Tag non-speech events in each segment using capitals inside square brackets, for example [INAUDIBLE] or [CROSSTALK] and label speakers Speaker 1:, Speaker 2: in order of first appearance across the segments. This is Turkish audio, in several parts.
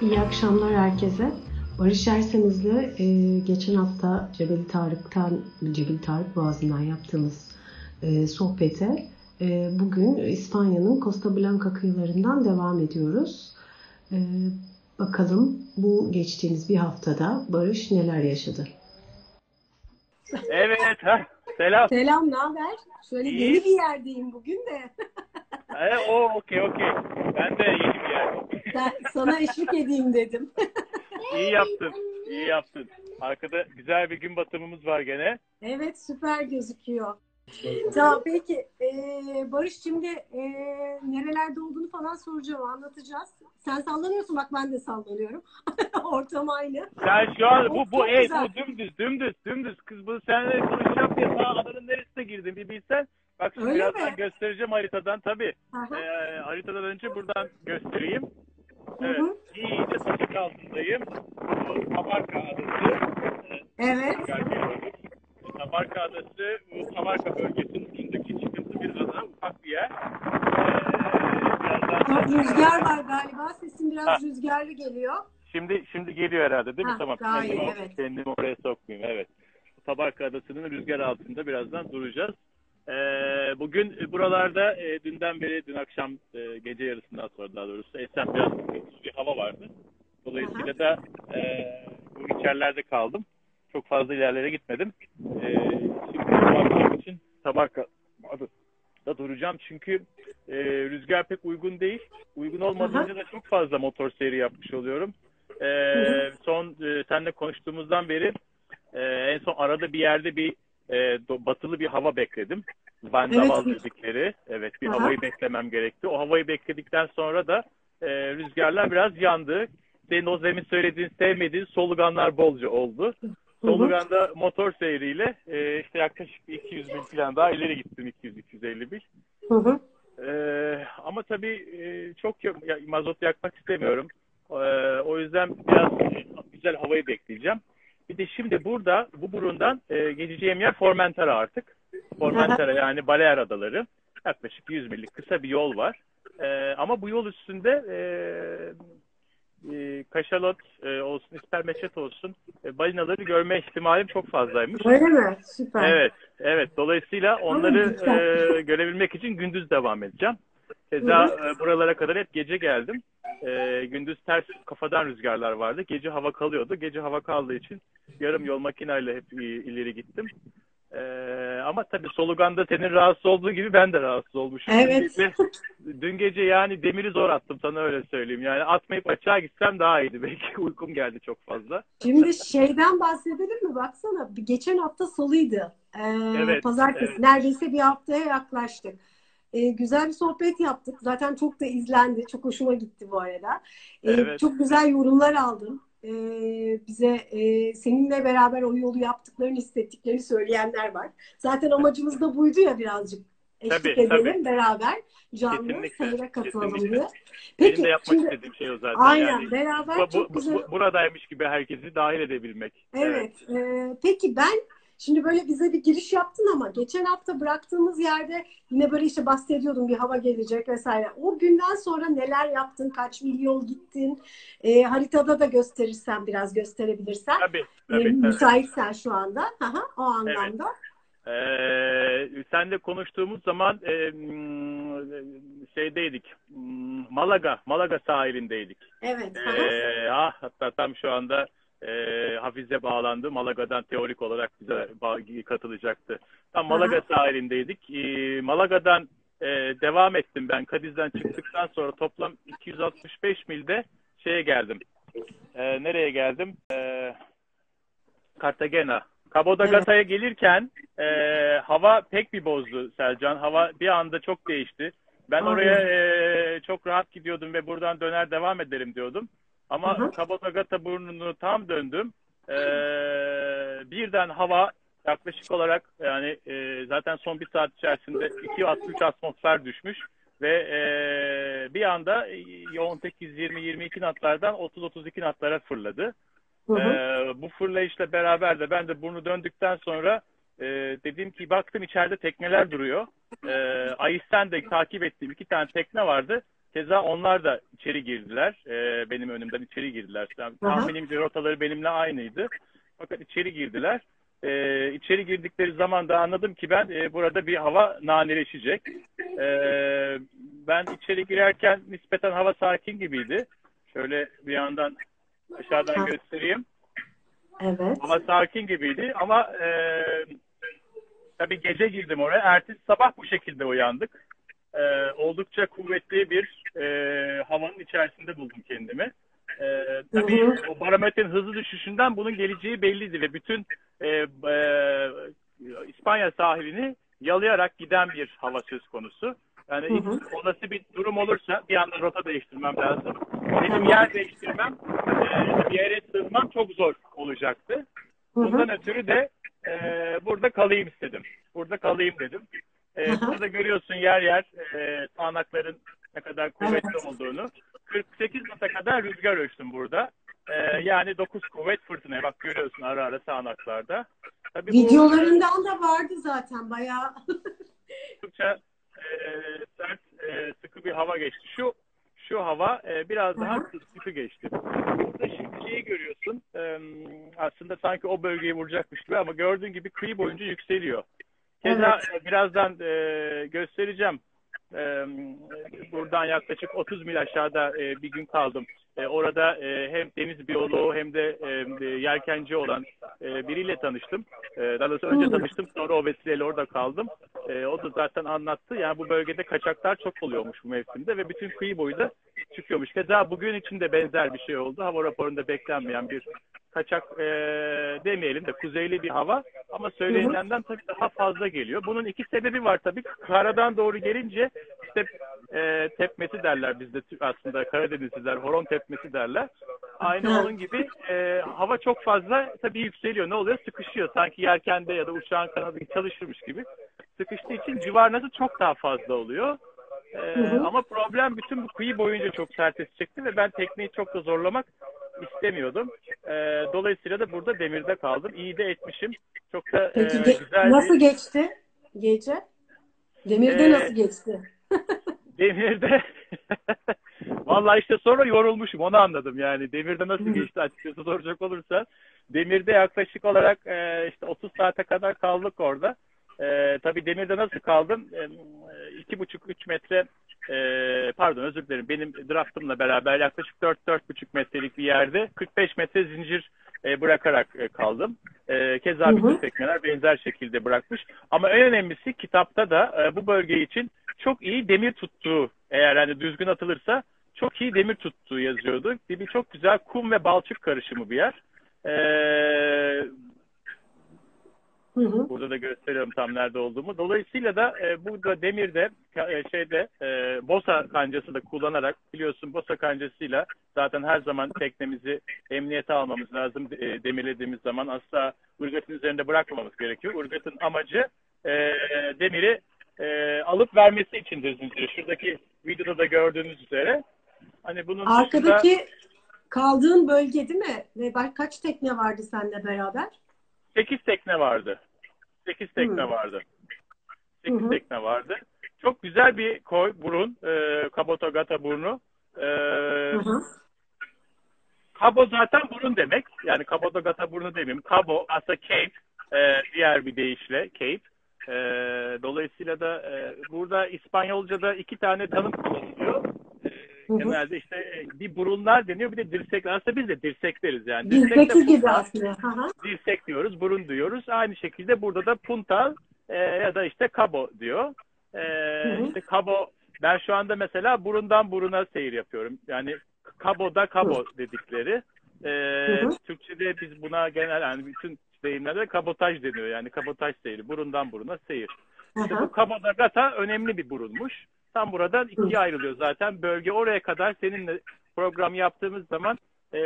Speaker 1: İyi akşamlar herkese. Barış Erseniz'le e, geçen hafta Cebeli Tarık'tan, Cebeli Tarık Boğazı'ndan yaptığımız e, sohbete e, bugün İspanya'nın Costa Blanca kıyılarından devam ediyoruz. E, bakalım bu geçtiğimiz bir haftada Barış neler yaşadı?
Speaker 2: Evet, ha, selam.
Speaker 3: Selam, ne haber? Şöyle
Speaker 2: İyi.
Speaker 3: yeni bir yerdeyim bugün de. [LAUGHS] [LAUGHS]
Speaker 2: E, o okey okey. Ben de bir yerdeyim.
Speaker 3: Ben sana eşlik edeyim dedim. [LAUGHS]
Speaker 2: İyi yaptın, iyi yaptın. Arkada güzel bir gün batımımız var gene.
Speaker 3: Evet, süper gözüküyor. Tamam, peki. Ee, Barış şimdi ee, nerelerde olduğunu falan soracağım, anlatacağız. Sen sallanıyorsun, bak ben de sallanıyorum. [LAUGHS] Ortam aynı.
Speaker 2: Sen şu an bu bu evet bu dümdüz dümdüz dümdüz kız bu seninle konuşacağım diye sana adanın neresine girdin bir bilsen. Bak şimdi
Speaker 3: Öyle
Speaker 2: birazdan
Speaker 3: mi?
Speaker 2: göstereceğim haritadan tabii.
Speaker 3: Aha.
Speaker 2: Ee, haritadan önce buradan göstereyim.
Speaker 3: Hı
Speaker 2: Evet.
Speaker 3: hı.
Speaker 2: İyice saçık altındayım. Tabarka adası.
Speaker 3: Evet.
Speaker 2: Tabarka Adası, bu Tabarka bölgesinin ucundaki çıkıntı bir ada, ufak bir yer. Ee,
Speaker 3: Çok rüzgar var galiba. Sesin biraz
Speaker 2: Ha.
Speaker 3: rüzgarlı geliyor.
Speaker 2: Şimdi şimdi geliyor herhalde değil mi?
Speaker 3: Ha,
Speaker 2: tamam.
Speaker 3: gayet,
Speaker 2: kendimi,
Speaker 3: evet.
Speaker 2: kendimi oraya sokmayayım. Evet. Tabarka Adası'nın rüzgar altında birazdan duracağız. Ee, bugün buralarda e, dünden beri, dün akşam e, gece yarısından sonra daha doğrusu esen biraz bir hava vardı. Dolayısıyla da e, bu içerilerde kaldım. Çok fazla ilerlere gitmedim. E, şimdi akşam için Tabarka da duracağım çünkü e, rüzgar pek uygun değil. Uygun olmadığında da çok fazla motor seyri yapmış oluyorum. E, son e, seninle konuştuğumuzdan beri e, en son arada bir yerde bir e, do- batılı bir hava bekledim. Vandaval
Speaker 3: Evet.
Speaker 2: dedikleri. Evet bir
Speaker 3: Aha.
Speaker 2: havayı beklemem gerekti. O havayı bekledikten sonra da e, rüzgarlar biraz yandı. Senin o zemin söylediğin, sevmediğin soluganlar bolca oldu. Solugan'da motor seyriyle e, işte yaklaşık bir 200 mil falan daha ileri gittim 200-250 mil.
Speaker 3: Hı hı.
Speaker 2: Ee, ama tabii e, çok ya- mazot yakmak istemiyorum. Ee, o yüzden biraz e, güzel havayı bekleyeceğim. Bir de şimdi burada bu burundan e, geçeceğim yer Formentera artık. Formentera yani Balear Adaları. Yaklaşık 100 millik kısa bir yol var. Ee, ama bu yol üstünde e, e, kaşalot e, olsun, ispermeçet olsun e, balinaları görme ihtimalim çok fazlaymış.
Speaker 3: Öyle mi? Süper.
Speaker 2: Evet, evet. Dolayısıyla onları e, görebilmek için gündüz devam edeceğim. Keza e, buralara kadar hep gece geldim. E, gündüz ters kafadan rüzgarlar vardı. Gece hava kalıyordu. Gece hava kaldığı için yarım yol makineyle hep ileri gittim. E, ama tabii Solugan'da senin rahatsız olduğu gibi ben de rahatsız olmuşum.
Speaker 3: Evet.
Speaker 2: Dün gece, dün gece yani demiri zor attım sana öyle söyleyeyim. Yani atmayıp açığa gitsem daha iyiydi. [LAUGHS] Belki uykum geldi çok fazla.
Speaker 3: Şimdi şeyden bahsedelim mi? Baksana geçen hafta salıydı. Ee,
Speaker 2: Evet,
Speaker 3: pazartesi.
Speaker 2: evet.
Speaker 3: Neredeyse bir haftaya yaklaştık. Ee, güzel bir sohbet yaptık. Zaten çok da izlendi. Çok hoşuma gitti bu arada. Ee,
Speaker 2: Evet.
Speaker 3: Çok güzel yorumlar aldım. Ee, bize e, seninle beraber o yolu yaptıklarını hissettiklerini söyleyenler var. Zaten amacımız da buydu ya birazcık. Eşlik
Speaker 2: Tabii,
Speaker 3: edelim
Speaker 2: tabii.
Speaker 3: beraber canlı seyre katılalım
Speaker 2: kesinlikle.
Speaker 3: diye.
Speaker 2: Benim de yapmak
Speaker 3: şimdi-
Speaker 2: istediğim şey o zaten.
Speaker 3: Aynen
Speaker 2: yani.
Speaker 3: beraber
Speaker 2: Bu, bu-
Speaker 3: çok güzel
Speaker 2: bu- buradaymış gibi herkesi dahil edebilmek.
Speaker 3: Evet. e, peki ben şimdi böyle bize bir giriş yaptın ama geçen hafta bıraktığımız yerde yine böyle işte bahsediyordum bir hava gelecek vesaire. O günden sonra neler yaptın? Kaç mil yol gittin? E, haritada da gösterirsen biraz gösterebilirsen.
Speaker 2: Tabii,
Speaker 3: E,
Speaker 2: tabii, tabii.
Speaker 3: müsaitsen şu anda. Aha, o anlamda.
Speaker 2: Ee, senle konuştuğumuz zaman e, şeydeydik. Malaga, Malaga sahilindeydik.
Speaker 3: Evet.
Speaker 2: Ee, ah, hatta tam şu anda e, Hafize bağlandı. Malaga'dan teorik olarak bize katılacaktı. Tam Malaga sahilindeydik. Ee, Malaga'dan e, devam ettim ben. Kadiz'den çıktıktan sonra toplam 265 milde şeye geldim. Ee, nereye geldim? Ee, Cartagena. Cabo da
Speaker 3: Evet.
Speaker 2: Gata'ya gelirken e, hava pek bir bozdu Selcan. Hava bir anda çok değişti. Ben oraya e, çok rahat gidiyordum ve buradan döner devam ederim diyordum. Ama
Speaker 3: Hı hı.
Speaker 2: Burnunu tam döndüm. E, birden hava yaklaşık olarak yani e, zaten son bir saat içerisinde 2-3 atmosfer düşmüş ve e, bir anda 18-20-22 natlardan 30-32 natlara fırladı.
Speaker 3: Hı hı.
Speaker 2: Ee, bu fırlayışla beraber de ben de burnu döndükten sonra e, dedim ki baktım içeride tekneler duruyor. E, Ayis'ten de takip ettiğim iki tane tekne vardı. Keza onlar da içeri girdiler. E, benim önümden içeri girdiler. Yani tahminimce rotaları benimle aynıydı. Fakat içeri girdiler. E, içeri girdikleri zaman da anladım ki ben e, burada bir hava naneleşecek. E, ben içeri girerken nispeten hava sakin gibiydi. Şöyle bir yandan aşağıdan göstereyim.
Speaker 3: Evet.
Speaker 2: Hava sakin gibiydi ama e, tabii gece girdim oraya. Ertesi sabah bu şekilde uyandık. E, oldukça kuvvetli bir e, havanın içerisinde buldum kendimi. E, tabii hı hı. o barometrenin hızlı düşüşünden bunun geleceği belliydi ve bütün e, e, İspanya sahilini yalayarak giden bir hava söz konusu. Yani hı hı. olası bir durum olursa bir anda rota değiştirmem lazım. Benim yer değiştirmem, e, bir yere sığınmam çok zor olacaktı. Bundan hı hı. ötürü de e, burada kalayım istedim. Burada kalayım dedim. E, burada görüyorsun yer yer e, sağanakların ne kadar kuvvetli evet. olduğunu. 48 nota kadar rüzgar ölçtüm burada. E, yani 9 kuvvet fırtınaya bak görüyorsun ara ara sağanaklarda.
Speaker 3: Tabii Videolarından bu, da vardı zaten bayağı. [LAUGHS]
Speaker 2: Oldukça e, sert, e, sıkı bir hava geçti. Şu şu hava e, biraz daha sıkı geçti. Burada şimdi şeyi görüyorsun. E, aslında sanki o bölgeyi vuracakmış gibi ama gördüğün gibi kıyı boyunca yükseliyor. Keza evet. birazdan e, göstereceğim. E, buradan yaklaşık 30 mil aşağıda e, bir gün kaldım. E, orada e, hem deniz biyoloğu hem de e, yelkenci olan e, biriyle tanıştım. E, daha doğrusu önce tanıştım sonra o vesileyle orada kaldım. E, o da zaten anlattı. Yani bu bölgede kaçaklar çok oluyormuş bu mevsimde ve bütün kıyı boyu da çıkıyormuş. Keza bugün için de benzer bir şey oldu. Hava raporunda beklenmeyen bir kaçak e, demeyelim de kuzeyli bir hava ama söylenenden tabii daha fazla geliyor. Bunun iki sebebi var tabii. Karadan doğru gelince işte e, tepmesi derler bizde aslında Karadenizliler horon tepmesi derler. Aynı onun gibi e, hava çok fazla tabii yükseliyor. Ne oluyor? Sıkışıyor. Sanki yelkende ya da uçağın kanadı çalışırmış gibi. Sıkıştığı için civarnası çok daha fazla oluyor. Ee, hı hı. Ama problem bütün bu kıyı boyunca çok sert çekti ve ben tekneyi çok da zorlamak istemiyordum. E, dolayısıyla da burada demirde kaldım. İyi de etmişim. Çok da
Speaker 3: Peki, e, güzel Nasıl bir... geçti gece? Demirde ee, nasıl geçti? [LAUGHS]
Speaker 2: demirde [LAUGHS] Vallahi işte sonra yorulmuşum onu anladım yani. Demirde nasıl geçti açıkçası soracak olursa. Demirde yaklaşık olarak e, işte 30 saate kadar kaldık orada. E, tabii demirde nasıl kaldım? E, iki buçuk üç metre e, pardon özür dilerim benim draftımla beraber yaklaşık 4-4,5 metrelik bir yerde 45 metre zincir e, bırakarak e, kaldım. E, keza bütün tekneler benzer şekilde bırakmış. Ama en önemlisi kitapta da e, bu bölge için çok iyi demir tuttuğu eğer hani düzgün atılırsa çok iyi demir tuttuğu yazıyordu. Dibi çok güzel kum ve balçık karışımı bir yer. E, Hı hı. Burada da gösteriyorum tam nerede olduğumu. Dolayısıyla da e, burada demirde e, şeyde e, bosa kancası da kullanarak biliyorsun bosa kancasıyla zaten her zaman teknemizi emniyete almamız lazım e, demirlediğimiz zaman asla ırgatın üzerinde bırakmamamız gerekiyor. Irgatın amacı e, demiri e, alıp vermesi içindir zinciri. Şuradaki videoda da gördüğünüz üzere. Hani bunun
Speaker 3: Arkadaki dışında... kaldığın bölge değil mi? Ve kaç tekne vardı seninle beraber?
Speaker 2: 8 tekne vardı. 8 tekne hmm. vardı. 8 hmm. tekne vardı. Çok güzel bir koy, burun. E, Kabotogata burnu. E, hmm. Kabo zaten burun demek. Yani Kabotogata burnu demeyeyim. Kabo aslında Cape. E, diğer bir deyişle Cape. E, dolayısıyla da e, burada İspanyolca'da iki tane tanım kullanılıyor. Hı Genelde işte e, bir burunlar deniyor bir de dirsekler. Aslında biz de dirsek deriz yani.
Speaker 3: Dirsek de gibi aslında.
Speaker 2: Dirsek diyoruz, burun diyoruz. Aynı şekilde burada da punta e, ya da işte kabo diyor. E, işte kabo ben şu anda mesela burundan buruna seyir yapıyorum. Yani kaboda kabo dedikleri. E, Türkçe'de biz buna genel yani bütün deyimlerde kabotaj deniyor. Yani kabotaj seyri. Burundan buruna seyir. İşte bu kaboda gata önemli bir burunmuş. Tam buradan ikiye ayrılıyor zaten. Bölge oraya kadar seninle program yaptığımız zaman e,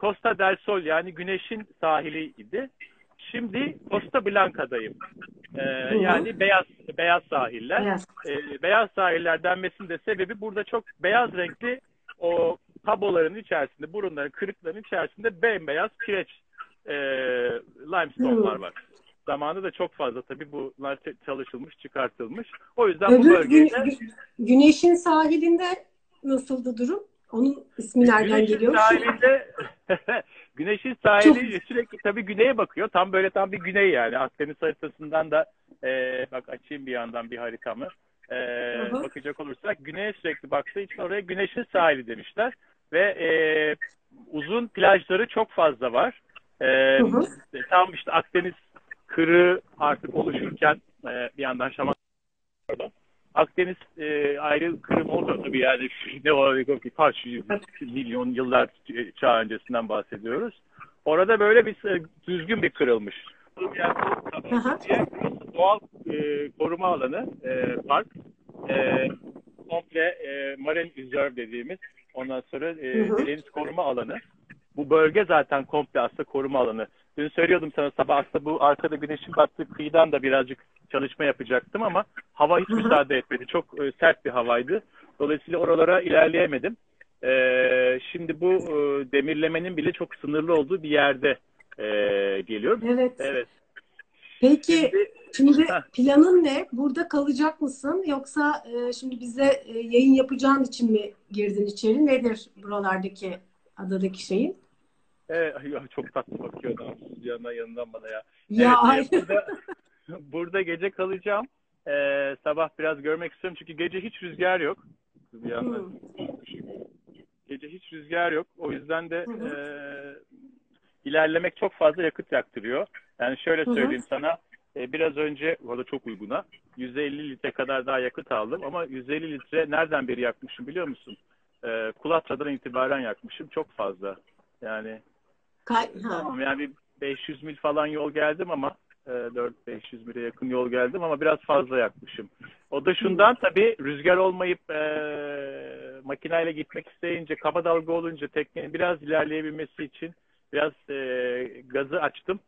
Speaker 2: Costa del Sol yani güneşin sahiliydi. Şimdi Costa Blanca'dayım. E, yani beyaz beyaz sahiller. Beyaz. E, beyaz sahiller denmesinin de sebebi burada çok beyaz renkli o kaboların içerisinde, burunların, kırıkların içerisinde bembeyaz kireç e, limestone'lar var. Zamanı da çok fazla tabii bunlar çalışılmış, çıkartılmış. O yüzden Öbür bu bölgede...
Speaker 3: Gün, güneşin sahilinde nasıldı durum? Onun ismi nereden
Speaker 2: Güneşin
Speaker 3: geliyor?
Speaker 2: sahilinde [LAUGHS] Güneşin sahili sürekli tabii güneye bakıyor. Tam böyle tam bir güney yani. Akdeniz haritasından da e, bak açayım bir yandan bir haritamı. E, bakacak olursak güneye sürekli baktığı için oraya güneşin sahili demişler. Ve e, uzun plajları çok fazla var. E,
Speaker 3: Hı hı.
Speaker 2: tam işte Akdeniz kırığı artık oluşurken e, bir yandan Şaman Akdeniz e, ayrı kırım oldu tabii yani [LAUGHS] ne o kaç yüz milyon yıllar çağ öncesinden bahsediyoruz. Orada böyle bir e, düzgün bir kırılmış. Yani, doğal e, koruma alanı, e, park. E, komple e, marine reserve dediğimiz ondan sonra e, deniz koruma alanı. Bu bölge zaten komple aslında koruma alanı. Dün söylüyordum sana sabah aslında bu arkada güneşin battığı kıyıdan da birazcık çalışma yapacaktım ama hava hiç müsaade etmedi. Çok e, sert bir havaydı. Dolayısıyla oralara ilerleyemedim. E, şimdi bu e, demirlemenin bile çok sınırlı olduğu bir yerde e, geliyorum.
Speaker 3: Evet.
Speaker 2: Evet.
Speaker 3: Peki
Speaker 2: Şimdi,
Speaker 3: planın ne? Burada kalacak mısın? Yoksa e, şimdi bize e, yayın yapacağın için mi girdin içeri? Nedir buralardaki adadaki şeyin?
Speaker 2: Evet, ay, çok tatlı bakıyor adam bir yandan yanından bana ya.
Speaker 3: Ya
Speaker 2: Evet, e, burada, burada gece kalacağım. E, sabah biraz görmek istiyorum çünkü gece hiç rüzgar yok. Bir yandan. Gece hiç rüzgar yok. O yüzden de e, ilerlemek çok fazla yakıt yaktırıyor. Yani şöyle söyleyeyim sana. e, biraz önce, bu arada çok uyguna, 150 litre kadar daha yakıt aldım. Ama 150 litre nereden beri yakmışım biliyor musun? E, Kulatra'dan itibaren yakmışım. Çok fazla. Yani
Speaker 3: Kay- ha.
Speaker 2: tamam yani bir 500 mil falan yol geldim ama e, 4-500 mile yakın yol geldim ama biraz fazla yakmışım. O da şundan tabii rüzgar olmayıp e, makineyle gitmek isteyince kaba dalga olunca teknenin biraz ilerleyebilmesi için biraz e, gazı açtım.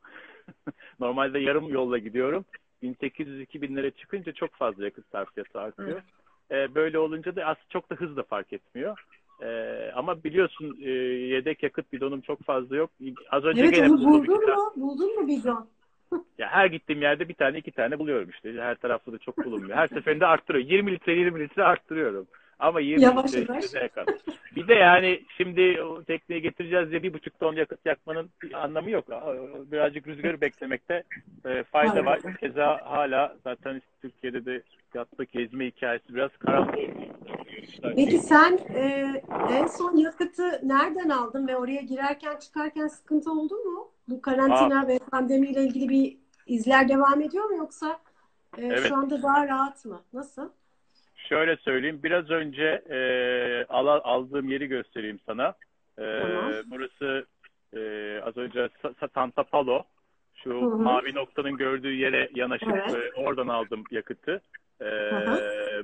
Speaker 2: [LAUGHS] Normalde yarım yolla gidiyorum. 1800-2000 lira çıkınca çok fazla yakıt sarfiyatı artıyor. E, böyle olunca da aslında çok da hızla fark etmiyor. E, ama biliyorsun e, yedek yakıt bidonum çok fazla yok. Az önce
Speaker 3: Evet
Speaker 2: gene
Speaker 3: onu buldun
Speaker 2: tane.
Speaker 3: mu? Buldun mu bidon? [LAUGHS]
Speaker 2: Ya her gittiğim yerde bir tane iki tane buluyorum işte. Her tarafta da çok bulunmuyor. Her seferinde arttırıyor. 20 litre 20 litre arttırıyorum. Ama 20
Speaker 3: Yavaş
Speaker 2: kadar. Bir de yani şimdi o tekneyi getireceğiz diye bir buçuk ton yakıt yakmanın anlamı yok. Birazcık rüzgarı beklemekte e, fayda var. Keza hala zaten Türkiye'de de yatlık gezme hikayesi biraz karanlık.
Speaker 3: Peki sen e, en son yakıtı nereden aldın ve oraya girerken çıkarken sıkıntı oldu mu? Bu karantina ve pandemiyle ilgili bir izler devam ediyor mu yoksa e,
Speaker 2: Evet.
Speaker 3: şu anda daha rahat mı? Nasıl?
Speaker 2: Şöyle söyleyeyim. Biraz önce e, ala- aldığım yeri göstereyim sana. E,
Speaker 3: Tamam.
Speaker 2: Burası e, az önce Sa- Sa- Santa Palo. Şu
Speaker 3: Hı hı.
Speaker 2: mavi noktanın gördüğü yere yanaşıp
Speaker 3: Evet.
Speaker 2: e, oradan aldım yakıtı. E,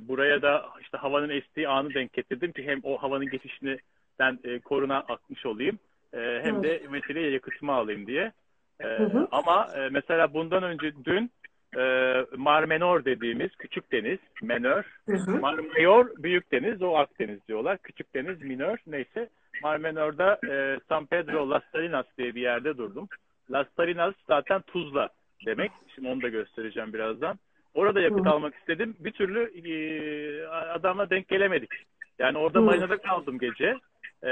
Speaker 2: buraya da işte havanın estiği anı denk getirdim ki hem o havanın geçişini ben e, koruna akmış olayım. E, hem
Speaker 3: Hı.
Speaker 2: de meseleye yakıtımı alayım diye. E,
Speaker 3: Hı hı.
Speaker 2: ama e, mesela bundan önce dün e, Mar Menor dediğimiz küçük deniz, Menor,
Speaker 3: Hı hı.
Speaker 2: Mar Mayor büyük deniz, o Akdeniz diyorlar. Küçük deniz minör neyse. Mar Menor'da e, San Pedro Las Salinas diye bir yerde durdum. Las Salinas zaten Tuzla demek. Şimdi onu da göstereceğim birazdan. Orada yakıt
Speaker 3: Hı.
Speaker 2: almak istedim. Bir türlü e, adamla denk gelemedik. Yani orada
Speaker 3: Hı.
Speaker 2: marinada kaldım gece. E,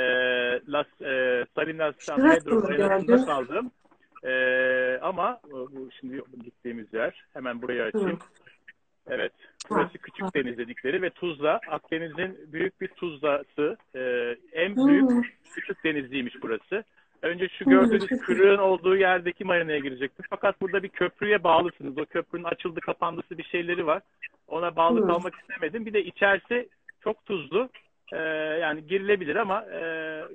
Speaker 2: Las e, Salinas San Pedro marinasında kaldım. E, ama e, bu şimdi gittiğimiz yer. Hemen burayı açayım. Evet. Burası Küçük. Deniz dedikleri ve Tuzla. Akdeniz'in büyük bir Tuzla'sı. Ee, en büyük
Speaker 3: Hı.
Speaker 2: Küçük Denizliymiş burası. Önce şu
Speaker 3: Hı,
Speaker 2: gördüğünüz kırığın olduğu yerdeki marinaya girecektim. Fakat burada bir köprüye bağlısınız. O köprünün açıldı kapandısı bir şeyleri var. Ona bağlı
Speaker 3: Hı.
Speaker 2: kalmak istemedim. Bir de içerisi çok tuzlu. Ee, yani girilebilir ama e,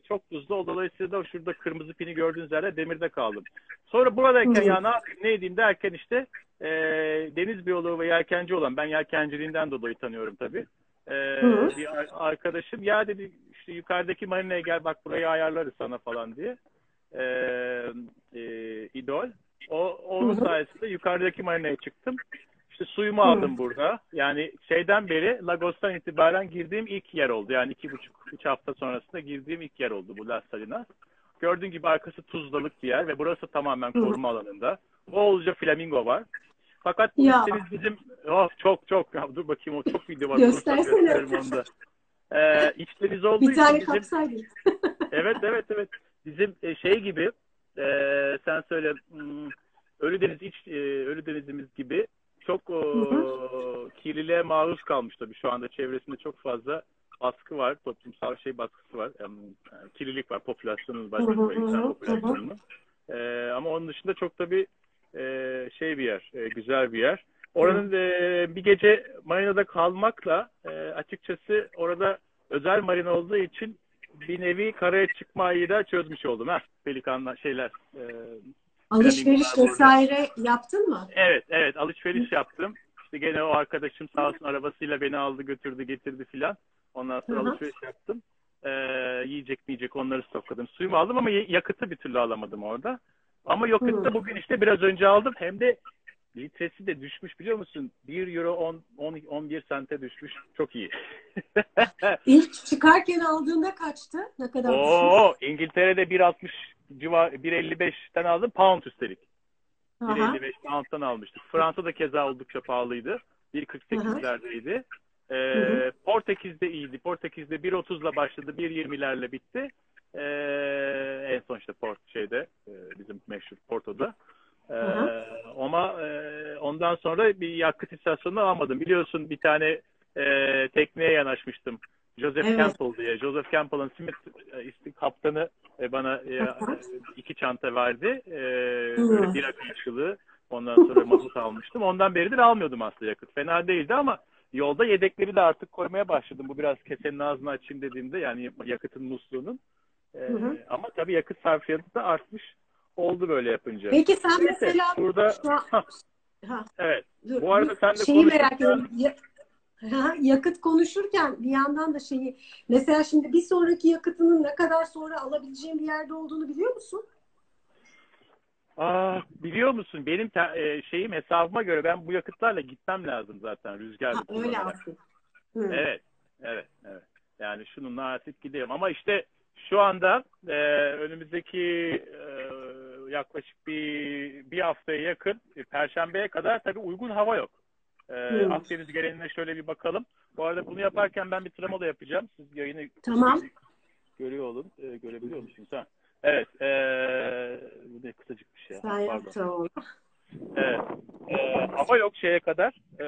Speaker 2: çok tuzlu. O dolayısıyla da şurada kırmızı pini gördüğünüz yerde demirde kaldım. Sonra buradayken ya ne yapayım ne edeyim derken işte e, deniz biyoloğu ve yelkenci olan ben yelkenciliğinden dolayı tanıyorum tabii. E, bir ar- arkadaşım ya dedi işte yukarıdaki marinaya gel bak burayı ayarlarız sana falan diye. E, e, idol. O onun sayesinde yukarıdaki marinaya çıktım. İşte suyumu
Speaker 3: Hı.
Speaker 2: aldım burada. Yani şeyden beri Lagos'tan itibaren girdiğim ilk yer oldu. Yani iki buçuk, üç hafta sonrasında girdiğim ilk yer oldu bu Las Salinas. Gördüğün gibi arkası tuzlalık bir yer ve burası tamamen
Speaker 3: Hı.
Speaker 2: koruma alanında. Bolca flamingo var. Fakat
Speaker 3: Ya.
Speaker 2: deniz bizim oh, çok çok ya dur bakayım o çok video var.
Speaker 3: Göstersene.
Speaker 2: Gösteririm onu da. e, iç deniz olduğu
Speaker 3: bir tane
Speaker 2: için bizim... [LAUGHS] evet evet evet. Bizim e, şey gibi e, sen söyle hmm, Ölüdeniz iç e, Ölüdenizimiz gibi çok o, kirliliğe maruz kalmış tabii şu anda çevresinde çok fazla baskı var. Toplumsal şey baskısı var. Yani, kirlilik var. Popülasyonun başka insan popülasyonunun. E, ama onun dışında çok da bir e, şey bir yer. E, güzel bir yer. Oranın e, bir gece marinada kalmakla e, açıkçası orada özel marina olduğu için bir nevi karaya çıkmayı da çözmüş oldum. ha Pelikanla şeyler. E,
Speaker 3: Alışveriş vesaire yaptın mı?
Speaker 2: Evet, evet. Alışveriş yaptım. İşte gene o arkadaşım sağ olsun arabasıyla beni aldı götürdü getirdi filan. Ondan sonra Hı-hı. alışveriş yaptım. Ee, yiyecek mi yiyecek onları stokladım. Suyumu aldım ama yakıtı bir türlü alamadım orada. Ama yakıtı bugün işte biraz önce aldım. Hem de litresi de düşmüş biliyor musun? 1 euro 10, 10 11 sente düşmüş. Çok iyi. [LAUGHS]
Speaker 3: İlk çıkarken aldığında kaçtı? Ne kadar
Speaker 2: Oo, düşmüş? İngiltere'de 1.60 civar 1.55'ten aldım. Pound üstelik. 1.55 pound'dan almıştık. Fransa'da keza oldukça pahalıydı. 1.48'lerdeydi. Ee, Portekiz'de iyiydi. Portekiz'de 1.30'la başladı. 1.20'lerle bitti. Ee, en son işte Port şeyde e, bizim meşhur Porto'da. Ee, ama e, ondan sonra bir yakıt istasyonunu almadım. Biliyorsun bir tane e, tekneye yanaşmıştım. Joseph evet. Campbell diye. Joseph Campbell'ın Smith e, ismi kaptanı e, bana e, iki çanta verdi. Böyle bir karşılığı. Ondan sonra mazot almıştım. Ondan beridir almıyordum aslında yakıt. Fena değildi ama yolda yedekleri de artık koymaya başladım. Bu biraz kesenin ağzını açayım dediğimde yani yakıtın musluğunun. E, hı. Ama tabii yakıt sarfiyatı da artmış oldu böyle yapınca.
Speaker 3: Peki sen Neyse, mesela
Speaker 2: burada ha, evet.
Speaker 3: Dur,
Speaker 2: bu arada sen de
Speaker 3: şeyi merak ediyorum. Ya, [LAUGHS] yakıt konuşurken bir yandan da şeyi mesela şimdi bir sonraki yakıtının ne kadar sonra alabileceğim bir yerde olduğunu biliyor musun?
Speaker 2: Aa, biliyor musun benim te- e, şeyim hesabıma göre ben bu yakıtlarla gitmem lazım zaten rüzgar. Ha,
Speaker 3: öyle artık.
Speaker 2: Evet, evet, evet. Yani şununla artık gidiyorum ama işte şu anda e, önümüzdeki e, yaklaşık bir bir haftaya yakın e, Perşembeye kadar tabii uygun hava yok. E, hmm. Akdeniz geneline şöyle bir bakalım. Bu arada bunu yaparken ben bir tramo da yapacağım. Siz yayını
Speaker 3: tamam.
Speaker 2: görüyor olun. E, görebiliyor musunuz? Ha? Evet. E, bu ne kısacıkmış ya.
Speaker 3: Sen yaptın
Speaker 2: Evet. E, hava yok şeye kadar. E,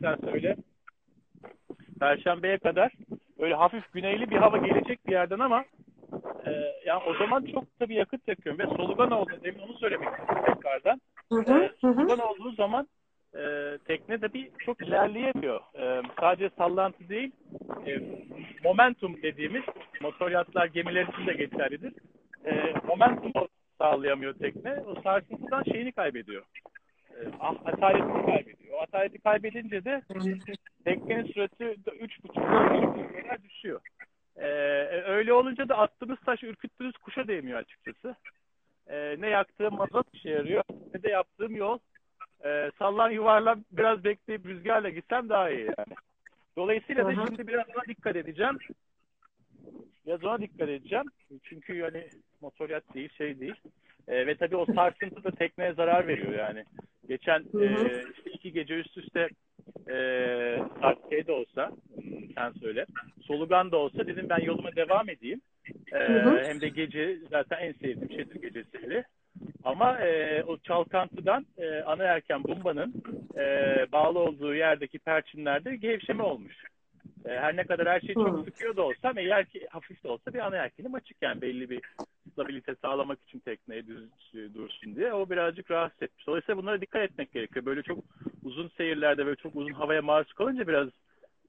Speaker 2: sen söyle. Perşembeye kadar böyle hafif güneyli bir hava gelecek bir yerden ama e, yani o zaman çok tabii yakıt yakıyorum ve solugan oldu. Demin onu söylemek istedim tekrardan. Hı hı, e, solugan hı. olduğu zaman e, tekne de bir çok ilerleyemiyor. E, sadece sallantı değil, e, momentum dediğimiz motor yatlar gemiler için de geçerlidir. E, momentum sağlayamıyor tekne. O sarsıntıdan şeyini kaybediyor. E, ah, ataletini kaybediyor. O ataleti kaybedince de teknenin süresi 3,5 kadar düşüyor. Ee, öyle olunca da attığımız taş ürküttüğümüz kuşa değmiyor açıkçası. Ee, ne yaktığım mazot işe yarıyor ne de yaptığım yol. Ee, sallan yuvarlan biraz bekleyip rüzgarla gitsem daha iyi yani. Dolayısıyla da şimdi biraz ona dikkat edeceğim. Biraz ona dikkat edeceğim. Çünkü yani motor yat değil şey değil. Ee, ve tabii o sarsıntı da tekneye zarar veriyor yani. Geçen e, işte iki gece üst üste e, şey de olsa sen söyle solugan da olsa dedim ben yoluma devam edeyim. E, hem de gece zaten en sevdiğim şeydir gece seyri. Ama e, o çalkantıdan e, ana erken bombanın e, bağlı olduğu yerdeki perçinlerde gevşeme olmuş. E, her ne kadar her şey çok sıkıyor da olsam eğer ki hafif de olsa bir ana erkenim açık yani belli bir stabilite sağlamak için tekneye düz dursun diye o birazcık rahatsız etmiş. Dolayısıyla bunlara dikkat etmek gerekiyor. Böyle çok uzun seyirlerde böyle çok uzun havaya maruz kalınca biraz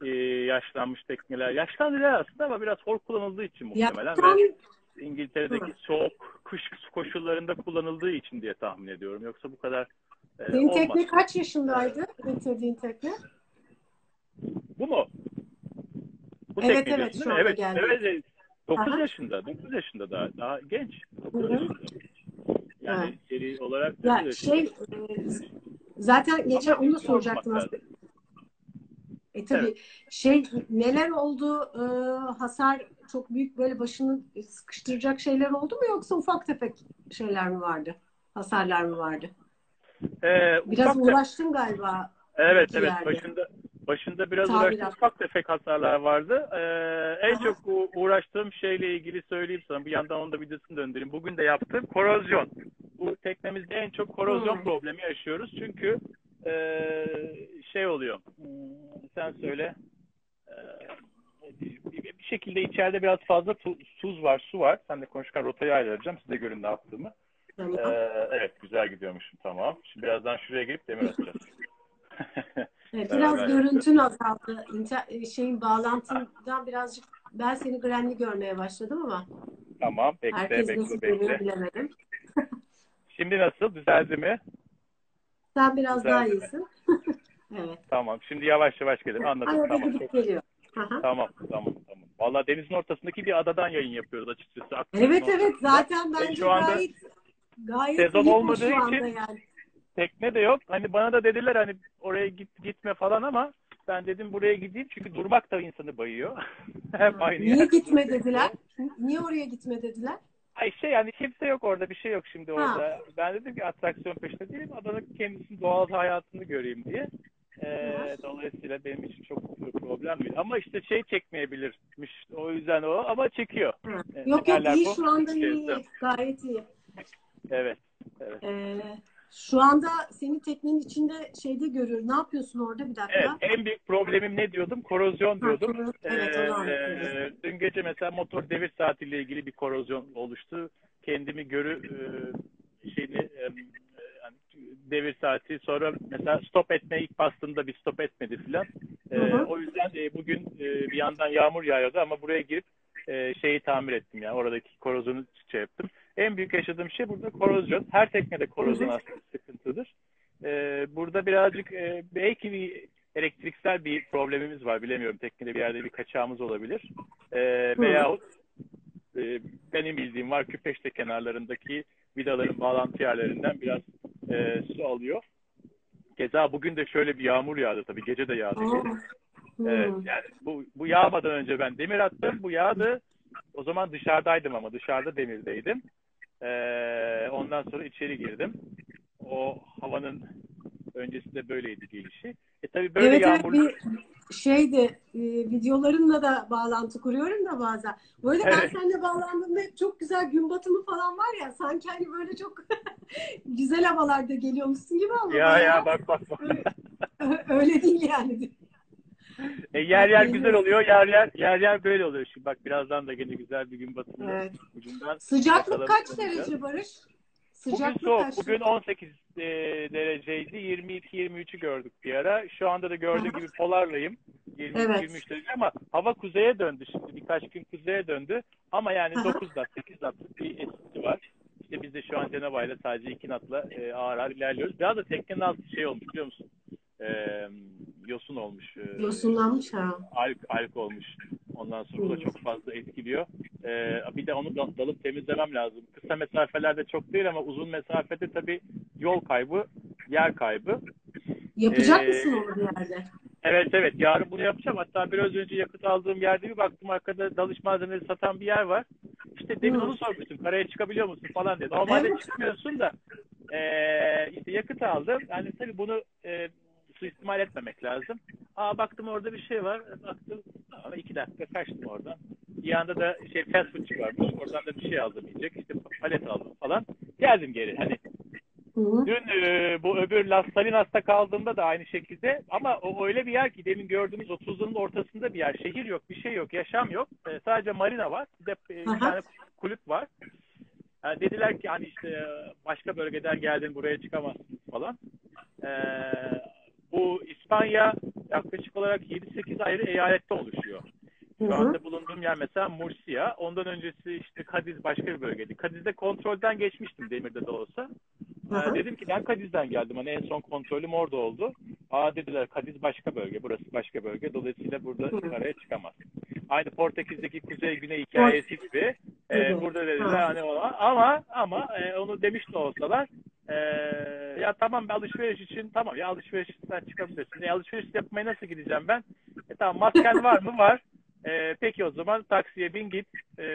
Speaker 2: e, yaşlanmış tekneler. Yaşlandılar aslında ama biraz hor kullanıldığı için muhtemelen.
Speaker 3: Yaşlan...
Speaker 2: Ve İngiltere'deki soğuk kış koşullarında kullanıldığı için diye tahmin ediyorum. Yoksa bu kadar
Speaker 3: e, Senin olmaz. tekne kaç yaşındaydı? Getirdiğin tekne?
Speaker 2: Bu mu?
Speaker 3: Bu evet evet şu anda
Speaker 2: evet,
Speaker 3: geldi.
Speaker 2: Evet, 9 Aha. yaşında, 9 yaşında daha, daha genç. 9 yaşında. Yani seri olarak
Speaker 3: ya şey e, zaten geçen onu da soracaktım aslında. E tabii evet. şey neler oldu e, hasar çok büyük böyle başını sıkıştıracak şeyler oldu mu yoksa ufak tefek şeyler mi vardı? Hasarlar mı vardı?
Speaker 2: Ee,
Speaker 3: Biraz uğraştın galiba.
Speaker 2: Evet evet yerde. başında Başında biraz
Speaker 3: Tamirat.
Speaker 2: uğraştığım ufak tefek hasarlar vardı. Ee, en
Speaker 3: Aha.
Speaker 2: çok uğraştığım şeyle ilgili söyleyeyim sana. Bir yandan onun da videosunu döndüreyim. Bugün de yaptığım korozyon. Bu teknemizde en çok korozyon
Speaker 3: Hmm.
Speaker 2: problemi yaşıyoruz. Çünkü ee, şey oluyor. Hmm, Sen söyle. Ee, bir, şekilde içeride biraz fazla tu- tuz var, su var. Sen de konuşurken rotayı ayarlayacağım. Size görün ne yaptığımı.
Speaker 3: Tamam.
Speaker 2: Ee, evet güzel gidiyormuşum tamam. Şimdi birazdan şuraya gelip demir atacağız. [LAUGHS] [LAUGHS]
Speaker 3: Evet, biraz görüntün azaldı. İnter- şeyin bağlantından birazcık ben seni grenli görmeye başladım ama
Speaker 2: tamam bekle
Speaker 3: herkes
Speaker 2: bekle
Speaker 3: nasıl
Speaker 2: bekle.
Speaker 3: bilemedim. [LAUGHS]
Speaker 2: Şimdi nasıl? Düzeldi mi?
Speaker 3: Sen biraz
Speaker 2: Güzel.
Speaker 3: daha iyisin. evet.
Speaker 2: Tamam. Şimdi yavaş yavaş gelir. Anladım.
Speaker 3: Arada
Speaker 2: Tamam.
Speaker 3: gidip geliyor. Aha.
Speaker 2: Tamam. Tamam. Tamam. Vallahi denizin ortasındaki bir adadan yayın yapıyoruz açıkçası. Akdeniz'in
Speaker 3: Evet evet
Speaker 2: ortasında.
Speaker 3: zaten
Speaker 2: E,
Speaker 3: bence
Speaker 2: şu anda
Speaker 3: gayet gayet
Speaker 2: sezon olmadığı
Speaker 3: şu anda
Speaker 2: için-
Speaker 3: yani.
Speaker 2: tekne de yok. Hani bana da dediler hani oraya git gitme falan ama ben dedim buraya gideyim çünkü durmak da insanı bayıyor. [LAUGHS] Hep aynı
Speaker 3: Niye
Speaker 2: yerde
Speaker 3: gitme dediler? Niye oraya gitme dediler?
Speaker 2: Ay şey yani kimse yok orada bir şey yok şimdi
Speaker 3: Ha.
Speaker 2: orada. Ben dedim ki atraksiyon peşinde değilim. Adanın kendisinin doğal hayatını göreyim diye. Ee,
Speaker 3: Evet.
Speaker 2: dolayısıyla benim için çok problem değil. Ama işte şey çekmeyebilirmiş. O yüzden o ama çekiyor.
Speaker 3: Ha.
Speaker 2: Evet,
Speaker 3: Yok yok iyi
Speaker 2: bu.
Speaker 3: şu anda
Speaker 2: Şey,
Speaker 3: iyi. Gayet iyi.
Speaker 2: Evet. Evet.
Speaker 3: Ee, şu anda seni teknenin içinde şeyde görüyorum. Ne yapıyorsun orada bir dakika?
Speaker 2: Evet, en büyük problemim ne diyordum? Korozyon diyordum.
Speaker 3: koro- evet.
Speaker 2: Ee, dün gece mesela motor devir saatiyle ilgili bir korozyon oluştu. Kendimi görü e, şeyini e, yani devir saati sonra mesela stop etmeye ilk bastığımda bir stop etmedi filan.
Speaker 3: Hı.
Speaker 2: o yüzden e, bugün e, bir yandan yağmur yağıyordu ama buraya girip e, şeyi tamir ettim yani oradaki korozyonu şey yaptım. En büyük yaşadığım şey burada korozyon. Her teknede korozyon aslında sıkıntıdır. Ee, burada birazcık e, belki bir elektriksel bir problemimiz var. Bilemiyorum. Teknede bir yerde bir kaçağımız olabilir. Ee, veyahut e, benim bildiğim var küpeşte kenarlarındaki vidaların bağlantı yerlerinden biraz e, su alıyor. Keza bugün de şöyle bir yağmur yağdı tabii. Gece de yağdı. Evet,
Speaker 3: hmm.
Speaker 2: yani bu, bu yağmadan önce ben demir attım. Bu yağdı. O zaman dışarıdaydım ama dışarıda demirdeydim. Ee, ondan sonra içeri girdim. O havanın öncesinde böyleydi gelişi. E tabii böyle
Speaker 3: evet
Speaker 2: yağmurlu...
Speaker 3: evet bir şeydi e, videolarınla da bağlantı kuruyorum da bazen. Böyle ben
Speaker 2: Evet.
Speaker 3: seninle bağlandığımda çok güzel gün batımı falan var ya sanki hani böyle çok [LAUGHS] güzel havalarda geliyormuşsun gibi ama
Speaker 2: Ya ya bak bak bak.
Speaker 3: ö- [LAUGHS] öyle değil yani.
Speaker 2: E, yer yer güzel oluyor, yer yer yer yer böyle oluyor. Şimdi bak birazdan da gene güzel bir gün batımı
Speaker 3: Evet.
Speaker 2: ucundan.
Speaker 3: Sıcaklık kaç derece Barış?
Speaker 2: Bugün
Speaker 3: Sıcaklık
Speaker 2: soğuk.
Speaker 3: kaç?
Speaker 2: Bugün 18 e, dereceydi. 22-23'ü gördük bir ara. Şu anda da gördüğün gibi polarlayım. 20
Speaker 3: Evet.
Speaker 2: 23 derece ama hava kuzeye döndü şimdi. Birkaç gün kuzeye döndü. Ama yani
Speaker 3: Aha.
Speaker 2: 9 knot, 8 knotlık bir esintisi var. İşte biz de şu an Cenova ile sadece 2 knotla e, ağır ağır ilerliyoruz. Biraz da teknenin altı şey olmuş biliyor musun? E, yosun olmuş. E,
Speaker 3: Yosunlanmış ha.
Speaker 2: alk, alk olmuş. Ondan sonra o da
Speaker 3: Hmm.
Speaker 2: çok fazla etkiliyor. Ee, bir de onu dal- dalıp temizlemem lazım. Kısa mesafelerde çok değil ama uzun mesafede tabii yol kaybı, yer kaybı.
Speaker 3: Yapacak
Speaker 2: Ee,
Speaker 3: mısın onu bir yerde?
Speaker 2: Evet evet yarın bunu yapacağım. Hatta biraz önce yakıt aldığım yerde bir baktım arkada dalış malzemeleri satan bir yer var. İşte demin
Speaker 3: Hmm.
Speaker 2: onu sormuştum. Karaya çıkabiliyor musun falan dedi. Normalde
Speaker 3: Evet.
Speaker 2: çıkmıyorsun da ee, işte yakıt aldım. Yani tabii bunu e, suistimal etmemek lazım. Aa baktım orada bir şey var. Baktım ama iki dakika kaçtım oradan. Bir yanda da şey fast foodçu varmış. Oradan da bir şey aldım yiyecek. İşte palet aldım falan. Geldim geri. Hani. Dün e, bu öbür Las Salinas'ta kaldığımda da aynı şekilde ama o öyle bir yer ki demin gördüğümüz o tuzlunun ortasında bir yer. Şehir yok, bir şey yok, yaşam yok. E, sadece marina var. Bir de e, bir tane kulüp var. Yani dediler ki hani işte e, başka bölgeden geldin buraya çıkamazsın falan. E, bu İspanya yaklaşık olarak 7-8 ayrı eyalette oluşuyor. Şu
Speaker 3: hı.
Speaker 2: anda bulunduğum yer mesela Murcia. Ondan öncesi işte Kadiz başka bir bölgeydi. Kadiz'de kontrolden geçmiştim demirde de olsa. Ee, dedim ki ben Kadiz'den geldim. Hani en son kontrolüm orada oldu. Aa dediler Kadiz başka bölge, burası başka bölge. Dolayısıyla burada
Speaker 3: Hı.
Speaker 2: karaya çıkamaz. Aynı Portekiz'deki kuzey güney hikayesi gibi. E,
Speaker 3: hı.
Speaker 2: burada dediler
Speaker 3: Ha.
Speaker 2: hani o- ama ama e, onu demiş de olsalar e, ya tamam bir alışveriş için tamam ya alışverişten çıkabilirsin. E, alışveriş yapmaya nasıl gideceğim ben? E, tamam masken var mı? Var. E, peki o zaman taksiye bin git. E,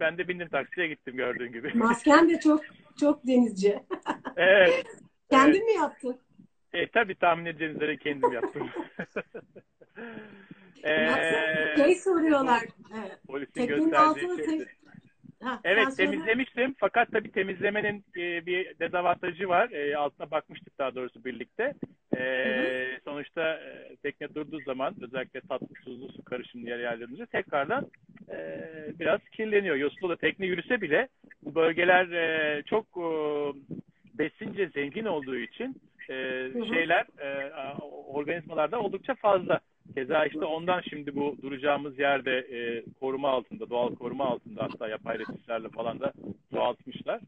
Speaker 2: ben de bindim taksiye gittim gördüğün gibi.
Speaker 3: Masken de çok çok denizci. [LAUGHS]
Speaker 2: evet.
Speaker 3: Kendin mi yaptın?
Speaker 2: E, tabii tahmin edeceğiniz üzere kendim yaptım. [LAUGHS]
Speaker 3: Ee, şey soruyorlar.
Speaker 2: Polisin Teknenin gösterdiği şeydir.
Speaker 3: Ha,
Speaker 2: evet temizlemiştim fakat tabii temizlemenin e, bir dezavantajı var. E, altına bakmıştık daha doğrusu birlikte. E, sonuçta e, tekne durduğu zaman özellikle tatlı tuzlu su karışımlı yer yerlerinde tekrardan e, biraz kirleniyor. Da tekne yürüse bile bu bölgeler e, çok e, besince zengin olduğu için e, şeyler e, organizmalarda oldukça fazla. Keza işte ondan şimdi bu duracağımız yerde e, koruma altında, doğal koruma altında hatta yapay resiflerle falan da çoğaltmışlar.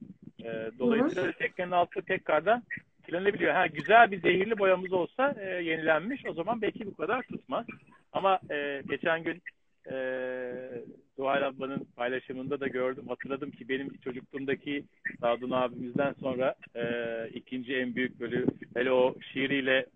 Speaker 2: E, dolayısıyla teknenin altı tekrardan kirlenebiliyor. Ha, güzel bir zehirli boyamız olsa e, yenilenmiş o zaman belki bu kadar tutmaz. Ama e, geçen gün e, Zuhal ablanın paylaşımında da gördüm. Hatırladım ki benim çocukluğumdaki Sadun abimizden sonra e, ikinci en büyük böyle hele o şiiriyle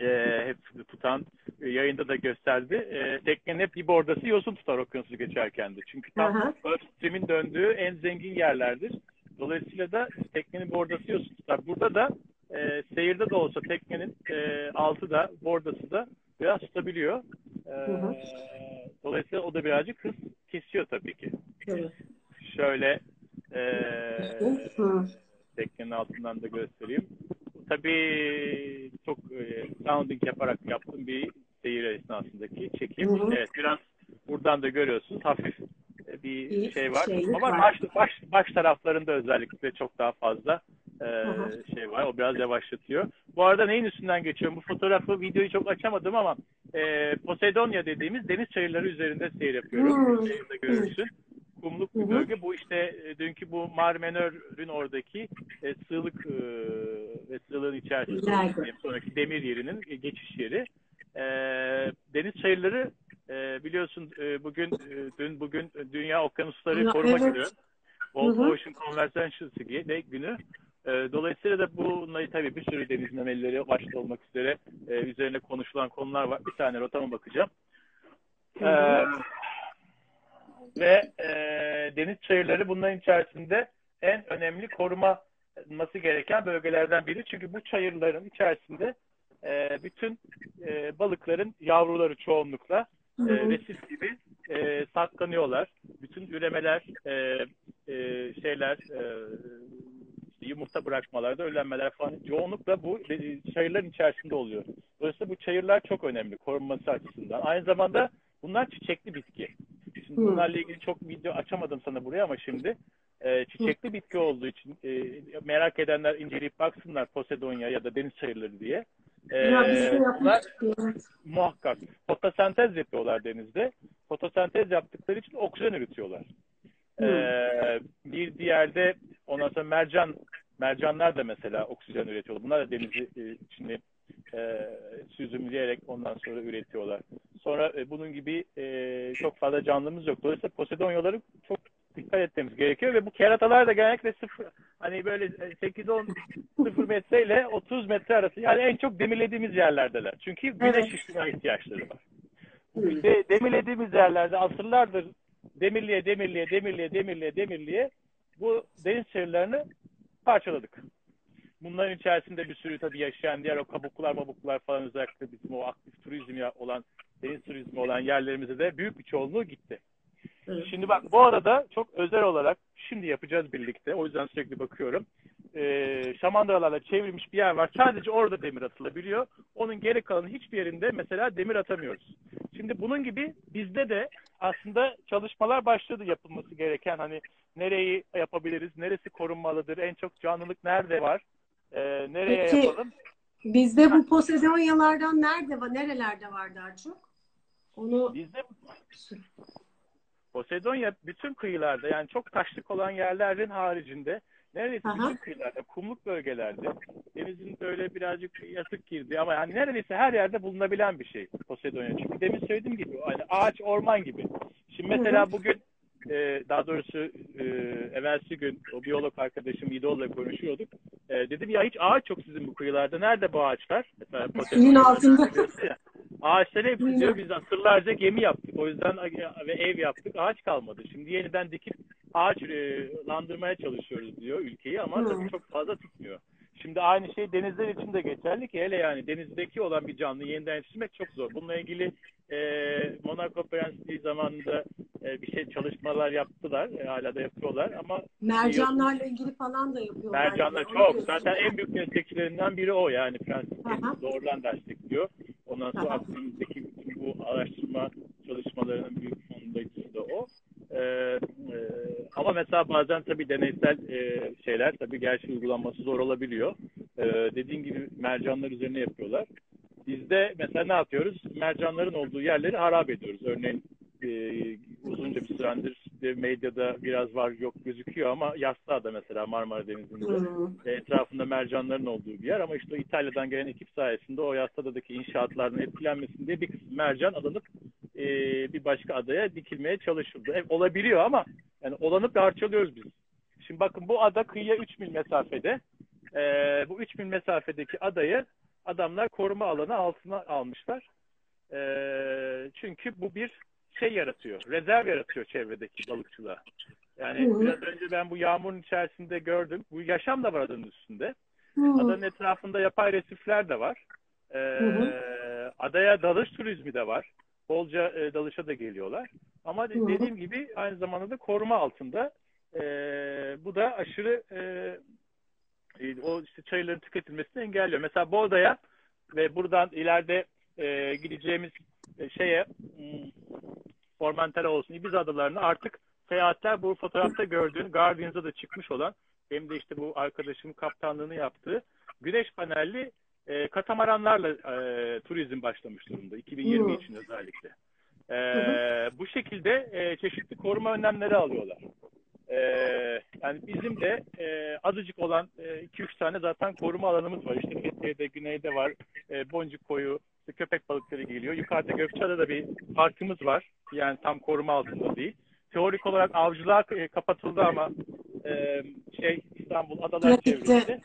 Speaker 2: e, hep tutan e, yayında da gösterdi. E, teknenin hep bir bordası yosun tutar okyanusu geçerken de. Çünkü tam Gulf Stream'in döndüğü en zengin yerlerdir. Dolayısıyla da teknenin bordası yosun tutar. Burada da e, seyirde de olsa teknenin e, altı da bordası da biraz tutabiliyor. E, dolayısıyla o da birazcık hız kesiyor tabii ki. Evet. Şöyle e, teknenin altından da göstereyim. Tabii çok e, sounding yaparak yaptığım bir seyir esnasındaki çekim. Hı hı. Evet, biraz buradan da görüyorsunuz hafif e, bir İyi, şey var. Ama var. baş, baş, baş taraflarında özellikle çok daha fazla e, şey var. O biraz yavaşlatıyor. Bu arada neyin üstünden geçiyorum? Bu fotoğrafı, videoyu çok açamadım ama e, Poseidonia dediğimiz deniz çayırları üzerinde seyir yapıyorum. Seyirde görürsün. Kumluk bir bölge. Bu işte e, dünkü bu Marmenör'ün oradaki e, sığlık e, ve sığlığın içerisinde sonraki demir yerinin e, geçiş yeri. E, deniz çayırları e, biliyorsun e, bugün e, dün bugün Dünya Okyanusları Koruma evet. Günü. World Ocean Conservation günü. E, dolayısıyla da bunları tabii bir sürü deniz memelileri başta olmak üzere üzerine konuşulan konular var. Bir tane rotama bakacağım. E, ve e, deniz çayırları bunların içerisinde en önemli koruması gereken bölgelerden biri. Çünkü bu çayırların içerisinde e, bütün e, balıkların yavruları çoğunlukla e, resif gibi e, saklanıyorlar. Bütün üremeler, e, e, şeyler, e, yumurta bırakmalarda, ölenmeler falan yoğunlukla bu çayırların içerisinde oluyor. Dolayısıyla bu çayırlar çok önemli korunması açısından. Aynı zamanda bunlar çiçekli bitki. Şimdi bunlarla ilgili çok video açamadım sana buraya ama şimdi e, çiçekli bitki olduğu için e, merak edenler inceleyip baksınlar Posidonia ya da deniz çayırları diye. E, ya şey bunlar, muhakkak fotosentez yapıyorlar denizde. Fotosentez yaptıkları için oksijen üretiyorlar. Ee, bir diğerde ondan sonra mercan mercanlar da mesela oksijen üretiyorlar. Bunlar da denizi e, içinde e, süzümleyerek ondan sonra üretiyorlar. Sonra e, bunun gibi e, çok fazla canlımız yok. Dolayısıyla Posedonyaları çok dikkat etmemiz gerekiyor ve bu keratalar da genellikle sıfır hani böyle 8-10 sıfır metre ile 30 metre arası yani en çok demirlediğimiz yerlerdeler. Çünkü güneş ışığına ihtiyaçları var. İşte demirlediğimiz yerlerde asırlardır demirliye demirliye demirliye demirliye demirliye bu deniz çayırlarını parçaladık. Bunların içerisinde bir sürü tabii yaşayan diğer o kabuklar mabuklar falan özellikle bizim o aktif turizm olan deniz turizmi olan yerlerimize de büyük bir çoğunluğu gitti. Evet. Şimdi bak bu arada çok özel olarak şimdi yapacağız birlikte. O yüzden sürekli bakıyorum. Ee, şamandıralarla çevrilmiş bir yer var. Sadece orada demir atılabiliyor. Onun geri kalanı hiçbir yerinde mesela demir atamıyoruz. Şimdi bunun gibi bizde de aslında çalışmalar başladı yapılması gereken. Hani nereyi yapabiliriz, neresi korunmalıdır, en çok canlılık nerede var, e, nereye Peki, yapalım?
Speaker 3: Bizde bu Posedonyalardan nerede var, nerelerde var daha çok? Onu
Speaker 2: Bizde Posedonya bütün kıyılarda yani çok taşlık olan yerlerin haricinde neredeyse Aha. bütün kıyılarda, kumluk bölgelerde denizin böyle birazcık yatık girdi ama yani neredeyse her yerde bulunabilen bir şey Posedonya. Çünkü demin söylediğim gibi hani ağaç orman gibi. Şimdi mesela bugün e, daha doğrusu e, evvelsi gün o biyolog arkadaşım İdol'la konuşuyorduk. E, dedim ya hiç ağaç yok sizin bu kıyılarda. Nerede bu ağaçlar?
Speaker 3: Suyun altında.
Speaker 2: Ağaçları hep diyor biz asırlarca gemi yaptık. O yüzden ve ev yaptık. Ağaç kalmadı. Şimdi yeniden dikip ağaç e, çalışıyoruz diyor ülkeyi ama tabii çok fazla tutmuyor. Şimdi aynı şey denizler için de geçerli ki hele yani denizdeki olan bir canlı yeniden yetiştirmek çok zor. Bununla ilgili e, Monaco Prensliği zamanında e, bir şey çalışmalar yaptılar. E, hala da yapıyorlar ama
Speaker 3: mercanlarla ilgili falan da yapıyorlar.
Speaker 2: Mercanlar
Speaker 3: yani.
Speaker 2: çok. Zaten en büyük destekçilerinden biri o yani Prenslik doğrudan destekliyor. Ondan sonra Akdeniz'deki bu araştırma çalışmalarının büyük fonlayıcısı da o. Ee, e, ama mesela bazen tabii deneysel e, şeyler tabii gerçi uygulanması zor olabiliyor. Ee, dediğin gibi mercanlar üzerine yapıyorlar. Biz de mesela ne yapıyoruz? Mercanların olduğu yerleri harap ediyoruz. Örneğin e, uzunca bir süredir medyada biraz var yok gözüküyor ama Yassıada mesela Marmara Denizi'nde etrafında mercanların olduğu bir yer ama işte İtalya'dan gelen ekip sayesinde o Yassıada'daki inşaatlardan etkilenmesin diye bir kısım mercan alınıp e, bir başka adaya dikilmeye çalışıldı. Evet, olabiliyor ama yani olanı parçalıyoruz biz. Şimdi bakın bu ada kıyıya 3 mil mesafede. E, bu 3 mil mesafedeki adayı adamlar koruma alanı altına almışlar. E, çünkü bu bir şey yaratıyor, rezerv yaratıyor çevredeki balıkçılığa. Yani Hı-hı. biraz önce ben bu yağmurun içerisinde gördüm. Bu yaşam da var adanın üstünde. Hı-hı. Adanın etrafında yapay resifler de var. Ee, adaya dalış turizmi de var. Bolca e, dalışa da geliyorlar. Ama Hı-hı. dediğim gibi aynı zamanda da koruma altında. E, bu da aşırı e, e, o işte çayırların tüketilmesini engelliyor. Mesela bu odaya ve buradan ileride e, gideceğimiz e, şeye hmm, Formentera olsun Ibiza adalarına artık seyahatler bu fotoğrafta gördüğün Guardians'a da çıkmış olan benim de işte bu arkadaşımın kaptanlığını yaptığı güneş panelli e, katamaranlarla e, turizm başlamış durumda 2020 hmm. için özellikle. E, Bu şekilde e, çeşitli koruma önlemleri alıyorlar. E, yani bizim de e, azıcık olan 2-3 e, tane zaten koruma alanımız var. İşte Fethiye'de, Güney'de var, e, Boncuk Koyu, işte köpek balıkları geliyor. Yukarıda Gökçeada'da bir parkımız var. Yani tam koruma altında değil. Teorik olarak avcılığa e, kapatıldı ama e, şey İstanbul Adalar Çevresi.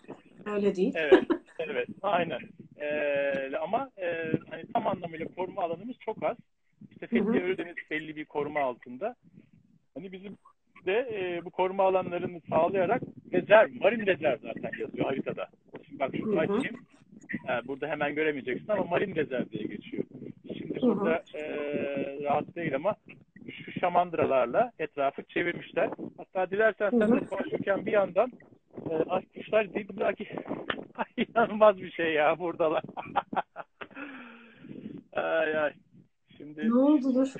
Speaker 3: Öyle değil.
Speaker 2: Evet, evet, aynen. E, ama e, hani tam anlamıyla koruma alanımız çok az. İşte Fethiye Ölüdeniz belli bir koruma altında. Hani bizim de e, bu koruma alanlarını sağlayarak rezerv, marin rezerv zaten yazıyor haritada. Şimdi bak şunu açayım. Yani burada hemen göremeyeceksin ama marin rezerv diye geçiyor. Şimdi burada e, rahat değil ama şu şamandıralarla etrafı çevirmişler. Hatta dilersen sen de konuşurken bir yandan e, ay kuşlar dediler ki [LAUGHS] inanılmaz bir şey ya buradalar. [LAUGHS] ay ay. Şimdi
Speaker 3: ne oldu dur?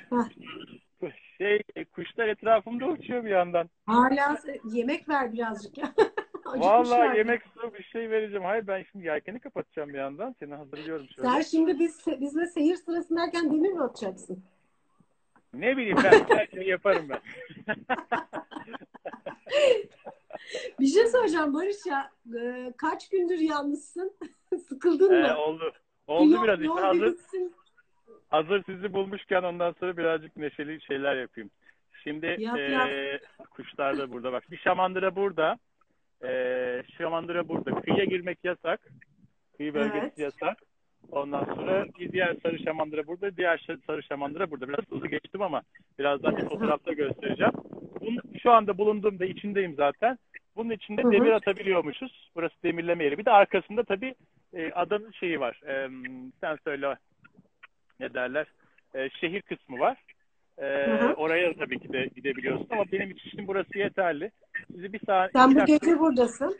Speaker 2: Şey kuşlar etrafımda uçuyor bir yandan.
Speaker 3: Hala yemek ver birazcık ya. [LAUGHS]
Speaker 2: Vallahi yemek su bir şey vereceğim. Hayır ben şimdi yelkeni kapatacağım bir yandan. Seni hazırlıyorum şöyle.
Speaker 3: Sen şimdi biz bizle seyir sırasındayken demir mi atacaksın?
Speaker 2: Ne bileyim ben her şeyi yaparım ben. [LAUGHS]
Speaker 3: bir şey soracağım Barış ya. E, kaç gündür yalnızsın? [LAUGHS] Sıkıldın
Speaker 2: ee,
Speaker 3: mı?
Speaker 2: Oldu. Oldu yol, biraz işte hazır. Hazır sizi bulmuşken ondan sonra birazcık neşeli şeyler yapayım. Şimdi yap, e, yap. kuşlar da burada bak. Bir şamandıra burada. E, şamandıra burada. Kıyıya girmek yasak. Kıyı bölgesi evet. yasak. Ondan sonra diğer sarı şamandıra burada, diğer sarı şamandıra burada. Biraz hızlı geçtim ama birazdan bir fotoğrafta göstereceğim. Bunun, şu anda bulunduğumda içindeyim zaten. Bunun içinde hı hı. demir atabiliyormuşuz. Burası demirleme yeri. Bir de arkasında tabii e, adanın şeyi var. E, sen söyle ne derler? E, şehir kısmı var. E, oraya tabii ki de gidebiliyorsun ama benim için burası yeterli. Sizi bir saat.
Speaker 3: Sen bu gece buradasın.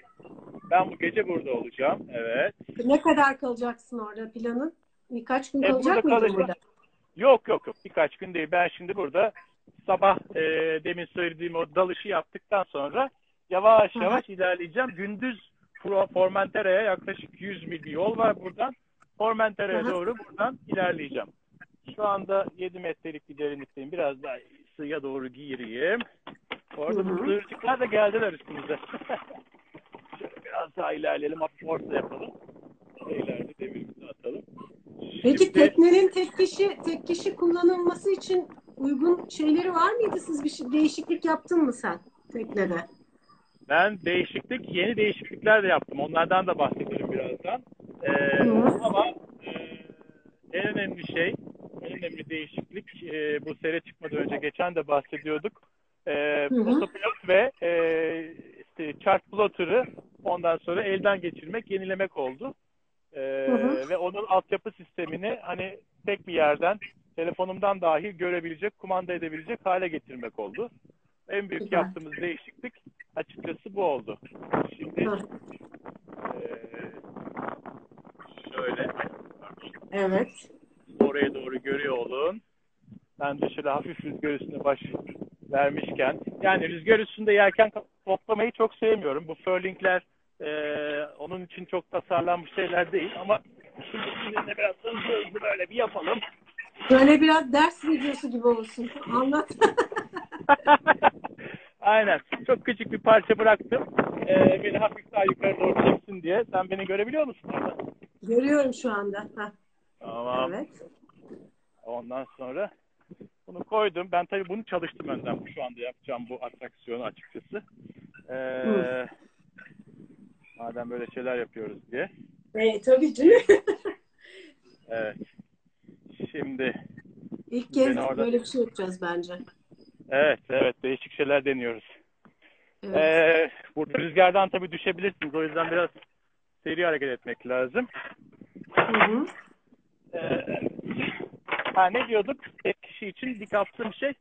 Speaker 2: Ben bu gece burada olacağım. Evet.
Speaker 3: Ne kadar kalacaksın orada planın? Birkaç gün e, kalacak mıydın kalacağım. burada?
Speaker 2: Yok yok yok. Birkaç gün değil. Ben şimdi burada sabah e, demin söylediğim o dalışı yaptıktan sonra yavaş yavaş Aha. ilerleyeceğim. Gündüz Formentera'ya yaklaşık 100 mil bir yol var buradan. Formentera'ya doğru buradan ilerleyeceğim. Şu anda 7 metrelik bir derinlikteyim. Biraz daha suya doğru gireyim. Orada bu sığırcıklar da geldiler üstümüze. [LAUGHS] Şöyle biraz daha ilerleyelim. Hafif orta yapalım. İleride demirimizi atalım.
Speaker 3: Peki Şimdi... teknenin tek kişi tek kişi kullanılması için uygun şeyleri var mıydı? Siz bir şey, değişiklik yaptın mı sen teknede?
Speaker 2: Ben değişiklik, yeni değişiklikler de yaptım. Onlardan da bahsedelim birazdan. Ee, ama e, en önemli şey, en önemli değişiklik e, bu sere çıkmadan önce geçen de bahsediyorduk. E, Autopilot ve e, işte chart plotter'ı ondan sonra elden geçirmek, yenilemek oldu.
Speaker 3: Hı hı.
Speaker 2: ve onun altyapı sistemini hani tek bir yerden telefonumdan dahi görebilecek, kumanda edebilecek hale getirmek oldu. En büyük
Speaker 3: Güzel.
Speaker 2: yaptığımız değişiklik açıkçası bu oldu. Şimdi
Speaker 3: Hı.
Speaker 2: eee, şöyle
Speaker 3: Evet.
Speaker 2: oraya doğru görüyor olun. Ben de şöyle hafif rüzgar üstüne baş vermişken yani rüzgar üstünde yelken toplamayı çok sevmiyorum. Bu furlingler eee, onun için çok tasarlanmış şeyler değil ama şimdi sizinle biraz hızlı hızlı böyle bir yapalım.
Speaker 3: Böyle biraz ders videosu gibi olsun. Anlat. [LAUGHS]
Speaker 2: Aynen. Çok küçük bir parça bıraktım. Eee, beni hafif daha yukarı doğru çeksin diye. Sen beni görebiliyor musun orada?
Speaker 3: Görüyorum şu anda. Heh,
Speaker 2: Tamam.
Speaker 3: Evet.
Speaker 2: Ondan sonra bunu koydum. Ben tabii bunu çalıştım önden. Şu anda yapacağım bu atraksiyonu açıkçası. Ee, madem böyle şeyler yapıyoruz diye.
Speaker 3: E, tabii canım. [LAUGHS]
Speaker 2: Evet. Şimdi
Speaker 3: İlk kez
Speaker 2: orada-
Speaker 3: böyle bir şey yapacağız bence.
Speaker 2: evet evet değişik şeyler deniyoruz.
Speaker 3: Evet.
Speaker 2: Ee, burada rüzgardan tabii düşebilirsiniz. O yüzden biraz seri hareket etmek lazım.
Speaker 3: Hı hı.
Speaker 2: Ee, ha, ne diyorduk? Kişi için dik attığım şey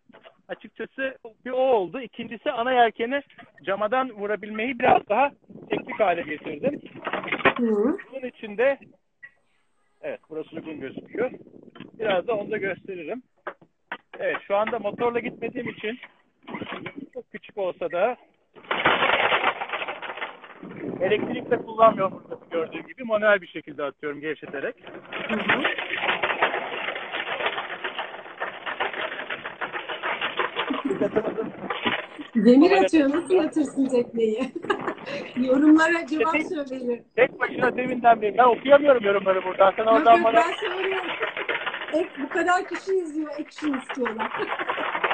Speaker 2: açıkçası bir o oldu. İkincisi ana yelkeni camadan vurabilmeyi biraz daha teknik hale getirdim.
Speaker 3: Hı.
Speaker 2: Bunun için de evet burası uygun gözüküyor. Biraz da onu da gösteririm. Evet şu anda motorla gitmediğim için çok küçük olsa da elektrikle kullanmıyorum burada gördüğüm gibi. Manuel bir şekilde atıyorum gevşeterek.
Speaker 3: Hı hı. Demir atıyor. Nasıl yatırsın tekneyi? [LAUGHS] Yorumlara cevap söyleyin.
Speaker 2: Tek başına deminden beri. Ben okuyamıyorum yorumları burada. Sen oradan
Speaker 3: yok
Speaker 2: bana
Speaker 3: ben söylüyorum. Ek, bu kadar kişi izliyor. Action istiyorlar.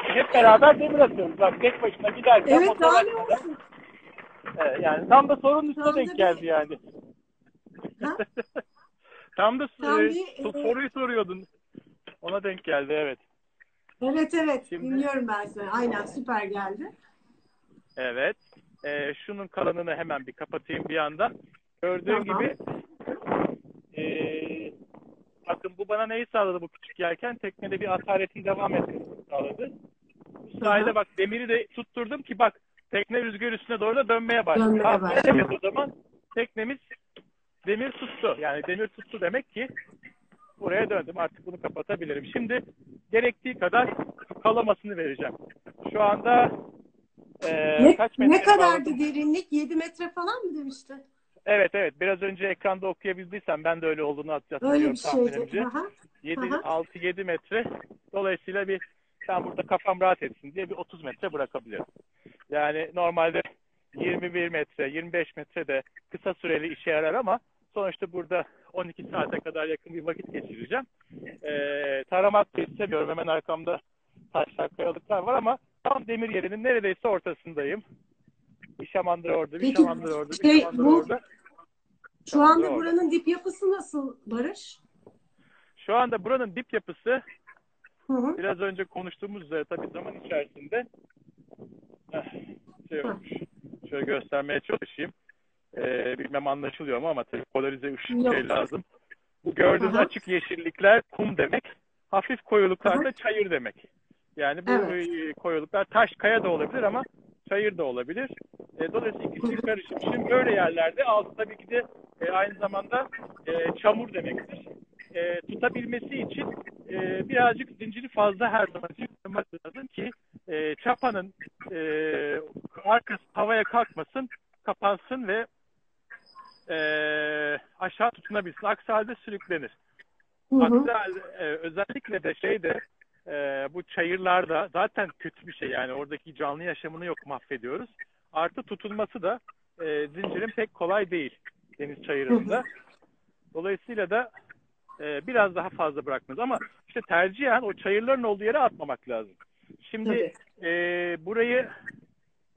Speaker 2: hep beraber demir atıyoruz. Bak tek başına giderken
Speaker 3: evet daha ne olsun?
Speaker 2: Evet, yani tam da sorunun üstüne denk
Speaker 3: bir-
Speaker 2: geldi yani.
Speaker 3: Ha? [LAUGHS]
Speaker 2: tam da
Speaker 3: Tam
Speaker 2: e,
Speaker 3: bir,
Speaker 2: so-
Speaker 3: e,
Speaker 2: soruyu soruyordun. Ona denk geldi evet.
Speaker 3: Evet evet
Speaker 2: Şimdi-
Speaker 3: dinliyorum ben seni. Aynen süper geldi.
Speaker 2: Evet. E, şunun kalanını hemen bir kapatayım bir yandan. Gördüğün
Speaker 3: Tamam.
Speaker 2: gibi e, bakın bu bana neyi sağladı bu küçük yelken? Teknede bir ataretin devam etmesini sağladı. Bu sayede bak demiri de tutturdum ki bak tekne rüzgar üstüne doğru da dönmeye başladı.
Speaker 3: Dönmeye başladı.
Speaker 2: evet, o zaman teknemiz demir tuttu. Yani demir tuttu demek ki buraya döndüm. Artık bunu kapatabilirim. Şimdi gerektiği kadar kalamasını vereceğim. Şu anda e,
Speaker 3: Ne,
Speaker 2: kaç metre
Speaker 3: ne kadardı
Speaker 2: bağladım?
Speaker 3: derinlik? 7 metre falan mı demişti?
Speaker 2: Evet evet. Biraz önce ekranda okuyabildiysem ben de öyle olduğunu
Speaker 3: Öyle
Speaker 2: hatırlıyorum
Speaker 3: bir
Speaker 2: tahminimce.
Speaker 3: şeydi. Aha.
Speaker 2: 7,
Speaker 3: Aha.
Speaker 2: 6-7 metre. Dolayısıyla bir ben burada kafam rahat etsin diye bir 30 metre bırakabilirim. Yani normalde 21 metre, 25 metre de kısa süreli işe yarar ama sonuçta burada 12 saate kadar yakın bir vakit geçireceğim. Ee, taramak da istemiyorum. Hemen arkamda taşlar, kayalıklar var ama tam demir yerinin neredeyse ortasındayım. Bir şamandıra orada, bir
Speaker 3: Peki,
Speaker 2: şamandıra orada, bir
Speaker 3: şey,
Speaker 2: şamandıra
Speaker 3: bu-
Speaker 2: orada.
Speaker 3: Şu anda
Speaker 2: Doğru.
Speaker 3: buranın dip yapısı nasıl Barış?
Speaker 2: Şu anda buranın dip yapısı
Speaker 3: Hı hı.
Speaker 2: biraz önce konuştuğumuz üzere tabii zaman içerisinde eh, şey olmuş. Şöyle göstermeye çalışayım. Ee, bilmem anlaşılıyor mu ama tabii polarize ışık şey lazım. Bu gördüğünüz
Speaker 3: Aha.
Speaker 2: açık yeşillikler kum demek. Hafif koyuluklar da çayır demek. Yani bu
Speaker 3: Evet.
Speaker 2: e, koyuluklar taş kaya da olabilir ama çayır da olabilir. E, dolayısıyla ikisi karışım. Şimdi böyle yerlerde altı tabii ki de e, aynı zamanda e, çamur demektir. E, tutabilmesi için e, birazcık zinciri fazla her zaman koymak lazım ki e, çapanın e, arkası havaya kalkmasın, kapansın ve e, aşağı tutunabilsin. Aksi halde sürüklenir.
Speaker 3: Hı hı.
Speaker 2: Aksi halde e, özellikle de şeyde e, bu çayırlarda zaten kötü bir şey yani oradaki canlı yaşamını yok mahvediyoruz. Artı tutulması da e, zincirin pek kolay değil deniz çayırında. Dolayısıyla da e, biraz daha fazla bırakmanız ama işte tercihen o çayırların olduğu yere atmamak lazım. Şimdi e, burayı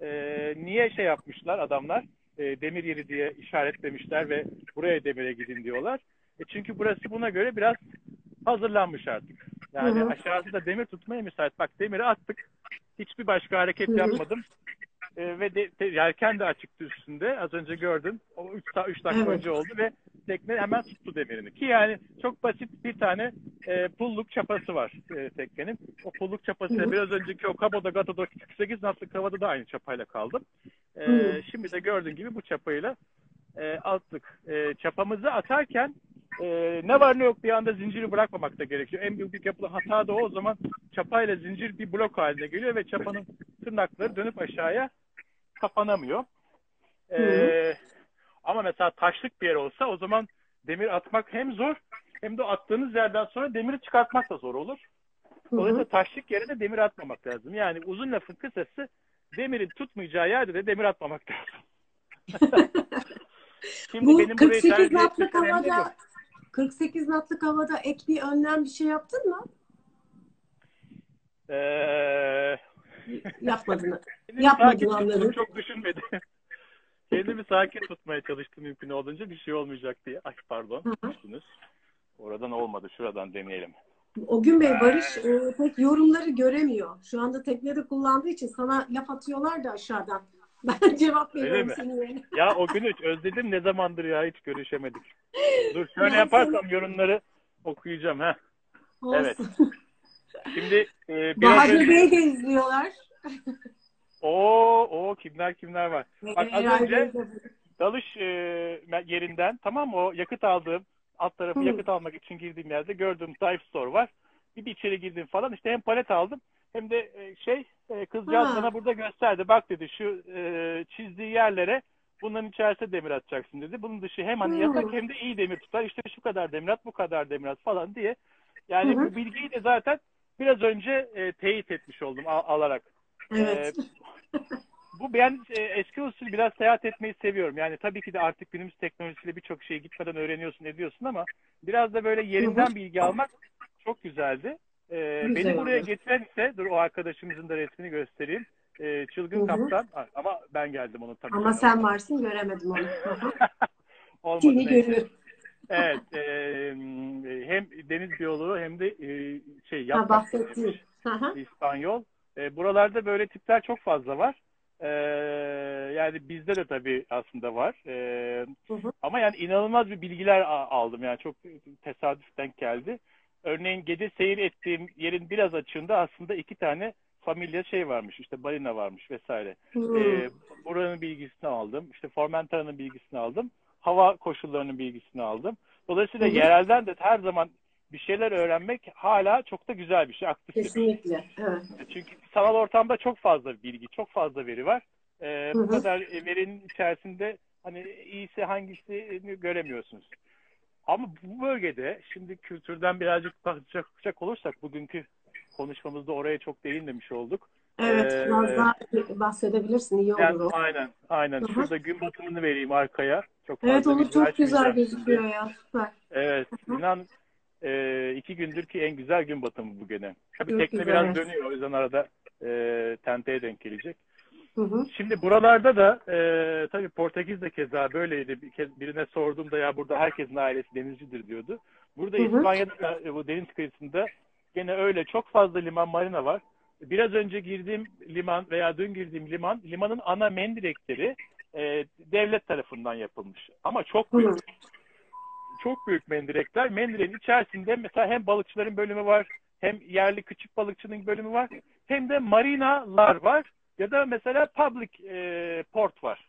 Speaker 2: e, niye şey yapmışlar adamlar? E, demir yeri diye işaretlemişler ve buraya demire gidin diyorlar. E çünkü burası buna göre biraz hazırlanmış artık. Yani
Speaker 3: Hı hı.
Speaker 2: aşağısı da demir tutmaya müsait. Bak demiri attık. Hiçbir başka hareket
Speaker 3: Hı hı.
Speaker 2: yapmadım. E, ve de, de, yelken de açıktı üstünde. Az önce gördüm. O 3 üç dakika
Speaker 3: Evet.
Speaker 2: önce oldu ve tekne hemen tuttu demirini. Ki yani çok basit bir tane e, pulluk çapası var e, teknenin. O pulluk çapasıyla
Speaker 3: Hı hı.
Speaker 2: biraz önceki o Cabo da Gato'da 48 knotlık havada da aynı çapayla kaldım. E, şimdi de gördüğün gibi bu çapayla e, attık. E, çapamızı atarken e, ne var ne yok bir anda zinciri bırakmamak da gerekiyor. En büyük yapılan hata da o. O zaman çapayla zincir bir blok haline geliyor ve çapanın tırnakları dönüp aşağıya kapanamıyor. E, ama mesela taşlık bir yer olsa o zaman demir atmak hem zor hem de attığınız yerden sonra demiri çıkartmak da zor olur. Dolayısıyla taşlık yere de demir atmamak lazım. Yani uzun lafın kısası demirin tutmayacağı yerde de demir atmamak lazım. [LAUGHS] Şimdi
Speaker 3: Bu
Speaker 2: benim burayı
Speaker 3: 48
Speaker 2: tercih
Speaker 3: knotlık
Speaker 2: etme sebebim de
Speaker 3: havada 48 knotlık havada ek bir önlem bir şey yaptın mı?
Speaker 2: Ee,
Speaker 3: Yapmadın. [LAUGHS] Yapmadın anladım.
Speaker 2: Çok düşünmedim. [LAUGHS] Kendimi sakin tutmaya çalıştım mümkün olduğunca bir şey olmayacak diye. Ay pardon. Düştünüz. Oradan olmadı. Şuradan deneyelim.
Speaker 3: O gün Bey Barış e, pek yorumları göremiyor. Şu anda teknede kullandığı için sana laf atıyorlar da aşağıdan. [LAUGHS] Ben cevap veriyorum senin yerine.
Speaker 2: Ya o gün hiç özledim ne zamandır ya hiç görüşemedik. Dur şöyle yaparsam yorumları okuyacağım ha. Evet.
Speaker 3: Olsun.
Speaker 2: Şimdi e, biraz
Speaker 3: Bahadır
Speaker 2: önce...
Speaker 3: Bey'i de izliyorlar.
Speaker 2: Oo, oo kimler kimler var. Bak az önce dalış e, yerinden tamam mı? O yakıt aldığım alt tarafı
Speaker 3: Hı.
Speaker 2: yakıt almak için girdiğim yerde gördüğüm dive store var. Bir, bir içeri girdim falan işte hem palet aldım hem de e, şey e, kızcağız
Speaker 3: Ha.
Speaker 2: bana burada gösterdi. Bak dedi şu e, çizdiği yerlere bunların içerisine demir atacaksın dedi. Bunun dışı hem hani
Speaker 3: Hı.
Speaker 2: yatak hem de iyi demir tutar. İşte şu kadar demir at bu kadar demir at falan diye. Yani
Speaker 3: Hı hı.
Speaker 2: bu bilgiyi de zaten biraz önce e, teyit etmiş oldum al- alarak.
Speaker 3: Evet.
Speaker 2: Bu ben e, eski usul biraz seyahat etmeyi seviyorum. Yani tabii ki de artık günümüz teknolojisiyle birçok şeyi gitmeden öğreniyorsun, ediyorsun ama biraz da böyle yerinden bilgi almak çok güzeldi. E,
Speaker 3: Güzel
Speaker 2: beni buraya
Speaker 3: oldu.
Speaker 2: getiren ise, dur o arkadaşımızın da resmini göstereyim. E, çılgın
Speaker 3: Hı hı.
Speaker 2: kaptan ama ben geldim onu tabii.
Speaker 3: Ama sen varsın göremedim onu. [LAUGHS]
Speaker 2: Olmadı neyse.
Speaker 3: görüyorum.
Speaker 2: Evet, e, hem deniz biyoloğu hem de e, şey
Speaker 3: hı.
Speaker 2: İspanyol. E, buralarda böyle tipler çok fazla var. E, yani bizde de tabii aslında var. E,
Speaker 3: Hı hı.
Speaker 2: ama yani inanılmaz bir bilgiler a- aldım. Yani çok tesadüf denk geldi. Örneğin gece seyir ettiğim yerin biraz açığında aslında iki tane familya şey varmış. İşte balina varmış vesaire.
Speaker 3: Hı.
Speaker 2: E, buranın bilgisini aldım. İşte Formentara'nın bilgisini aldım. Hava koşullarının bilgisini aldım. Dolayısıyla
Speaker 3: hı.
Speaker 2: yerelden de her zaman bir şeyler öğrenmek hala çok da güzel bir şey, aktif bir şey.
Speaker 3: Kesinlikle. Evet.
Speaker 2: Çünkü sanal ortamda çok fazla bilgi, çok fazla veri var. Ee, bu kadar verinin içerisinde hani iyisi hangisini göremiyorsunuz. Ama bu bölgede şimdi kültürden birazcık bakacak olursak bugünkü konuşmamızda oraya çok değinmemiş olduk.
Speaker 3: Evet.
Speaker 2: Ee,
Speaker 3: Biraz daha bahsedebilirsin. iyi olur
Speaker 2: Yani aynen, aynen.
Speaker 3: Hı hı.
Speaker 2: Şurada gün batımını vereyim arkaya. Çok
Speaker 3: Evet onu çok güzel gözüküyor ya. Süper.
Speaker 2: Evet,
Speaker 3: Hı hı.
Speaker 2: inan e, iki gündür ki en güzel gün batımı bu gene. Tabii
Speaker 3: Çok
Speaker 2: tekne
Speaker 3: güzel,
Speaker 2: biraz dönüyor, o yüzden arada e, tenteye denk gelecek. Şimdi buralarda da e, tabii Portekiz de keza böyleydi. Bir kez birine sorduğumda ya burada herkesin ailesi denizcidir diyordu. Burada
Speaker 3: Hı hı.
Speaker 2: İspanya'da da e, bu deniz kıyısında gene öyle çok fazla liman marina var. Biraz önce girdiğim liman veya dün girdiğim liman, limanın ana mendirekleri e, devlet tarafından yapılmış. Ama çok büyük
Speaker 3: Hı.
Speaker 2: çok büyük mendirekler. Mendireğin içerisinde mesela hem balıkçıların bölümü var, hem yerli küçük balıkçının bölümü var, hem de marinalar var ya da mesela public e, port var.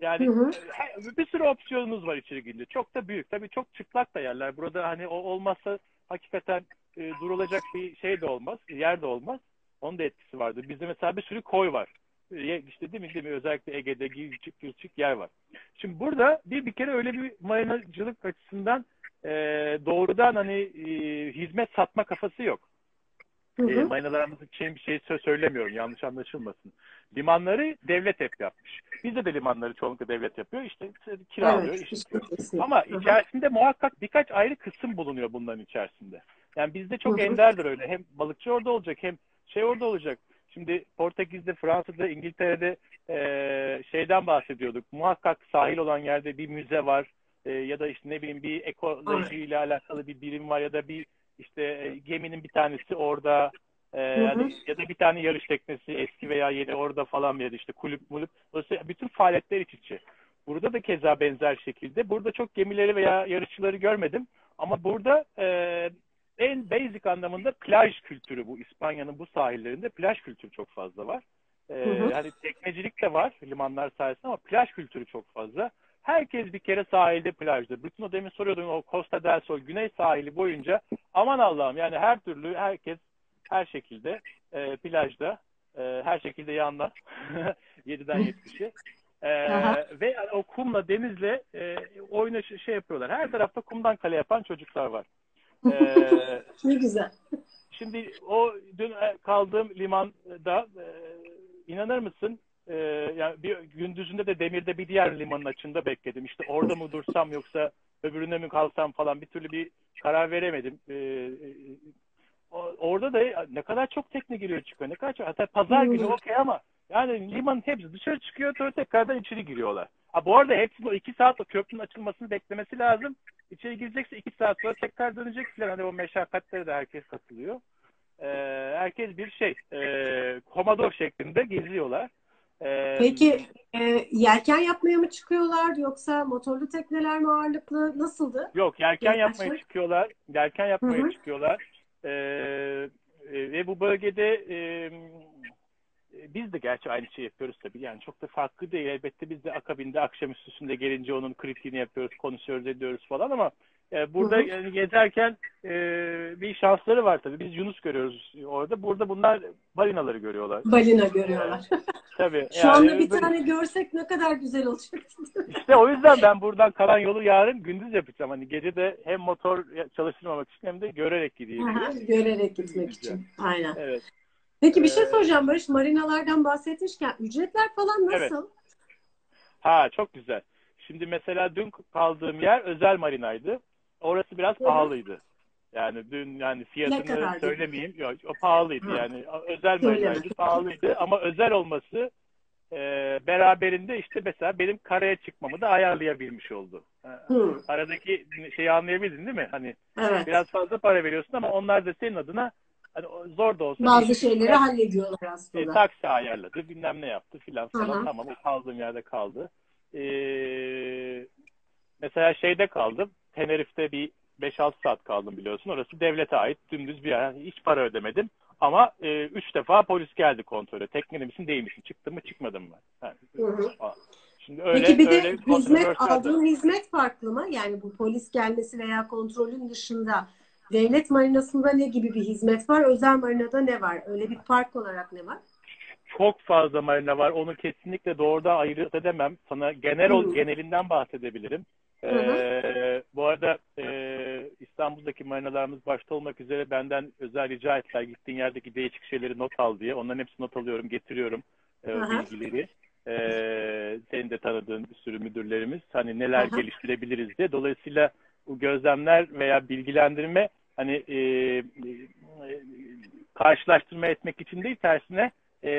Speaker 2: Yani
Speaker 3: Hı hı.
Speaker 2: e, bir sürü opsiyonunuz var içeri girince. Çok da büyük. Tabii çok çıplak da yerler. Burada hani o olmazsa hakikaten e, durulacak bir şey de olmaz, yer de olmaz. Onun da etkisi vardır. Bizde mesela bir sürü koy var. E, işte değil mi, değil mi? Özellikle Ege'de girçik girçik yer var. Şimdi burada bir bir kere öyle bir marinacılık açısından e, doğrudan hani e, hizmet satma kafası yok.
Speaker 3: Hı
Speaker 2: E,
Speaker 3: hı.
Speaker 2: marinalarımız için bir şey sö- söylemiyorum. Yanlış anlaşılmasın. Limanları devlet hep yapmış. Bizde de limanları çoğunlukla devlet yapıyor. İşte kiralıyor,
Speaker 3: Evet. kesinlikle.
Speaker 2: Ama
Speaker 3: Hı hı.
Speaker 2: içerisinde muhakkak birkaç ayrı kısım bulunuyor bunların içerisinde. Yani bizde çok enderdir öyle. Hem balıkçı orada olacak hem şey orada olacak. Şimdi Portekiz'de, Fransa'da, İngiltere'de eee, şeyden bahsediyorduk. Muhakkak sahil olan yerde bir müze var. Eee, ya da işte ne bileyim bir ekolojiyle alakalı bir birim var ya da bir işte e, geminin bir tanesi orada. Ee, yani ya da bir tane yarış teknesi eski veya yeni orada falan ya da işte kulüp mulüp. Dolayısıyla bütün faaliyetler iç içe. Burada da keza benzer şekilde. Burada çok gemileri veya yarışçıları görmedim. Ama burada e, en basic anlamında plaj kültürü bu. İspanya'nın bu sahillerinde plaj kültürü çok fazla var. E, hı hı. Hani teknecilik de var limanlar sayesinde ama plaj kültürü çok fazla. Herkes bir kere sahilde plajda. Bütün o demin soruyordum o Costa del Sol güney sahili boyunca aman Allah'ım yani her türlü herkes her şekilde e, plajda e, her şekilde yandan 7'den 70'e e, ve o kumla denizle e, oyuna şey yapıyorlar. Her tarafta kumdan kale yapan çocuklar var.
Speaker 3: E, [LAUGHS] ne güzel.
Speaker 2: Şimdi o dün kaldığım limanda e, inanır mısın e, yani bir gündüzünde de Demir'de bir diğer limanın açında bekledim. İşte orada mı dursam yoksa öbürüne mi kalsam falan bir türlü bir karar veremedim. E, e, orada da ne kadar çok tekne giriyor çıkıyor. Ne kadar çok. Hatta pazar günü okey ama yani limanın hepsi dışarı çıkıyor sonra tekrardan içeri giriyorlar. Ha, bu arada hepsi o iki saat o köprünün açılmasını beklemesi lazım. İçeri girecekse iki saat sonra tekrar dönecek. Hani o meşakkatlere de herkes katılıyor. Ee, herkes bir şey e, komodor şeklinde geziyorlar.
Speaker 3: Ee, Peki e, yelken yapmaya mı çıkıyorlar yoksa motorlu tekneler mi ağırlıklı? Nasıldı?
Speaker 2: Yok yelken yapmaya çıkıyorlar. Yelken yapmaya Hı-hı. çıkıyorlar. Ee, e, ve bu bölgede e, biz de gerçi aynı şeyi yapıyoruz tabii. Yani çok da farklı değil. Elbette biz de akabinde akşamüstüsünde gelince onun kritiğini yapıyoruz, konuşuyoruz, ediyoruz falan ama e, burada hı hı. Yani gezerken e, bir şansları var tabii. Biz Yunus görüyoruz orada. Burada bunlar balinaları görüyorlar.
Speaker 3: Balina görüyorlar.
Speaker 2: tabii.
Speaker 3: Şu yani, anda bir böyle... tane görsek ne kadar güzel olacak.
Speaker 2: İşte o yüzden ben buradan kalan yolu yarın gündüz yapacağım. Hani gece de hem motor çalıştırmamak için hem de görerek gideyim.
Speaker 3: Aha, görerek gitmek için. Aynen. Evet. Peki bir şey ee, soracağım Barış. Marinalardan bahsetmişken ücretler falan nasıl? Evet.
Speaker 2: Ha çok güzel. Şimdi mesela dün kaldığım yer özel marinaydı. Orası biraz evet. pahalıydı. Yani dün yani fiyatını söylemeyeyim. Yok, o pahalıydı Hı. yani. Özel marinaydı, pahalıydı ama özel olması e, beraberinde işte mesela benim karaya çıkmamı da ayarlayabilmiş oldu. Hı. Aradaki şeyi anlayabildin değil mi? Hani evet. biraz fazla para veriyorsun ama onlar da senin adına hani zor da olsa
Speaker 3: bazı şeyleri hallediyorlar aslında. E,
Speaker 2: taksi ayarladı, bilmem ne yaptı filan falan. Tamam kaldığım yerde kaldı. E, mesela şeyde kaldım. Tenerife'de bir 5-6 saat kaldım biliyorsun. Orası devlete ait dümdüz bir yer. Yani hiç para ödemedim. Ama 3 e, üç defa polis geldi kontrole. Teknede misin değil misin? Çıktın mı çıkmadın mı? Yani, hı hı.
Speaker 3: Şimdi öyle, Peki bir de hizmet aldığın hizmet farklı mı? Yani bu polis gelmesi veya kontrolün dışında devlet marinasında ne gibi bir hizmet var? Özel marinada ne var? Öyle bir fark olarak ne var?
Speaker 2: Çok fazla marina var. Onu kesinlikle doğrudan ayırt edemem. Sana genel ol, genelinden bahsedebilirim. Ee, bu arada e, İstanbul'daki marinalarımız başta olmak üzere benden özel rica ettiler. Gittiğin yerdeki değişik şeyleri not al diye. Onların hepsini not alıyorum, getiriyorum e, bilgileri. Ee, senin de tanıdığın bir sürü müdürlerimiz. Hani neler Aha. geliştirebiliriz diye. Dolayısıyla bu gözlemler veya bilgilendirme hani e, e, karşılaştırma etmek için değil tersine e,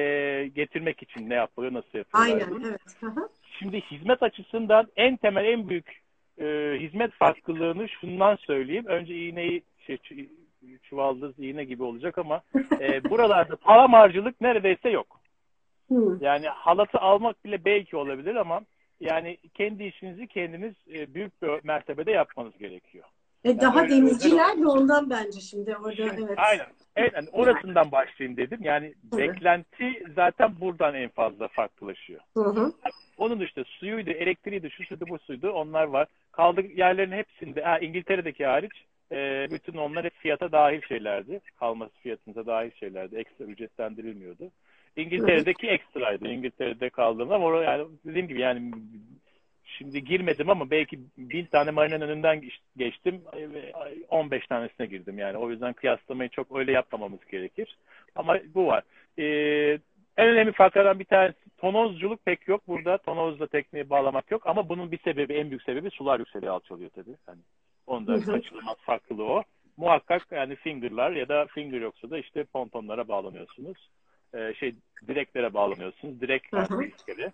Speaker 2: getirmek için ne yapılıyor, nasıl yapılıyor.
Speaker 3: Aynen, evet. Aha.
Speaker 2: Şimdi hizmet açısından en temel, en büyük e, hizmet farklılığını şundan söyleyeyim. Önce iğneyi şey, çuvaldız iğne gibi olacak ama e, [LAUGHS] buralarda palamarcılık neredeyse yok. Yani halatı almak bile belki olabilir ama yani kendi işinizi kendiniz e, büyük bir mertebede yapmanız gerekiyor.
Speaker 3: E yani daha denizciler de ondan bence şimdi orada evet.
Speaker 2: Aynen. Yani orasından başlayayım dedim. Yani hı. beklenti zaten buradan en fazla farklılaşıyor. Hı hı. Onun dışında suyuydu, elektriğiydi, şu suydu, bu suydu onlar var. Kaldık yerlerin hepsinde, ha, İngiltere'deki hariç e, bütün onlar hep fiyata dahil şeylerdi. Kalması fiyatınıza dahil şeylerdi. Ekstra ücretlendirilmiyordu. İngiltere'deki ekstraydı. İngiltere'de kaldığımda ama yani dediğim gibi yani şimdi girmedim ama belki bin tane marinanın önünden geçtim. 15 tanesine girdim yani. O yüzden kıyaslamayı çok öyle yapmamamız gerekir. Ama bu var. Ee, en önemli farklardan bir tanesi tonozculuk pek yok burada. Tonozla tekneyi bağlamak yok ama bunun bir sebebi, en büyük sebebi sular yükseliyor alçalıyor tabii. Yani onda kaçınılmaz farklılığı o. Muhakkak yani fingerlar ya da finger yoksa da işte pontonlara bağlanıyorsunuz. Ee, şey direklere bağlanıyorsunuz. İskele. Ee,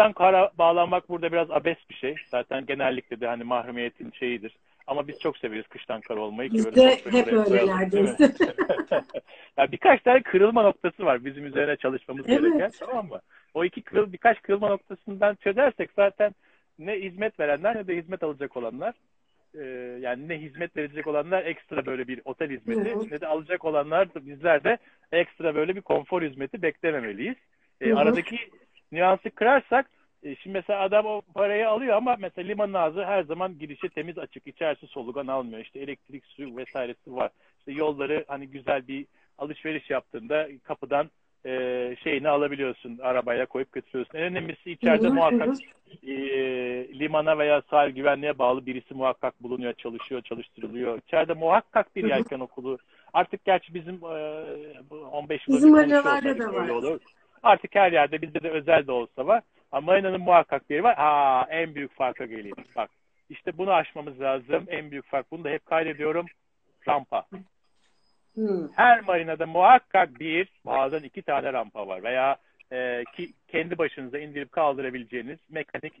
Speaker 2: kıçtan kara bağlanmak burada biraz abes bir şey. Zaten genellikle de hani mahrumiyetin şeyidir. Ama biz çok severiz kıştan kar olmayı.
Speaker 3: Biz de hep öylelerdeyiz. [LAUGHS]
Speaker 2: yani birkaç tane kırılma noktası var bizim üzerine çalışmamız
Speaker 3: Evet.
Speaker 2: gereken tamam mı? O iki kırıl, birkaç kırılma noktasından çözersek zaten ne hizmet verenler ne de hizmet alacak olanlar e, yani ne hizmet verecek olanlar ekstra böyle bir otel hizmeti ne de alacak olanlar bizler de ekstra böyle bir konfor hizmeti beklememeliyiz. E, aradaki nüansı kırarsak e, şimdi mesela adam o parayı alıyor ama mesela limanın ağzı her zaman girişi temiz açık. içerisi solugan almıyor. İşte elektrik, su vesairesi var. İşte yolları hani güzel bir alışveriş yaptığında kapıdan e, şeyini alabiliyorsun. Arabaya koyup götürüyorsun. En önemlisi içeride
Speaker 3: hı,
Speaker 2: muhakkak
Speaker 3: hı
Speaker 2: e, limana veya sahil güvenliğe bağlı birisi muhakkak bulunuyor, çalışıyor, çalıştırılıyor. İçeride muhakkak bir yelken okulu. Artık gerçi bizim e, bu 15
Speaker 3: Bizim
Speaker 2: yıllık
Speaker 3: marinalarda
Speaker 2: konuşuyor
Speaker 3: da var.
Speaker 2: olur. Artık her yerde bizde de özel de olsa var. Ama marinanın muhakkak bir yeri var. Aa en büyük farka geleyim. Bak işte bunu aşmamız lazım. En büyük fark. Bunu da hep kaydediyorum. Rampa.
Speaker 3: Hı.
Speaker 2: Her marinada muhakkak bir, bazen iki tane rampa var. Veya e, ki kendi başınıza indirip kaldırabileceğiniz mekanik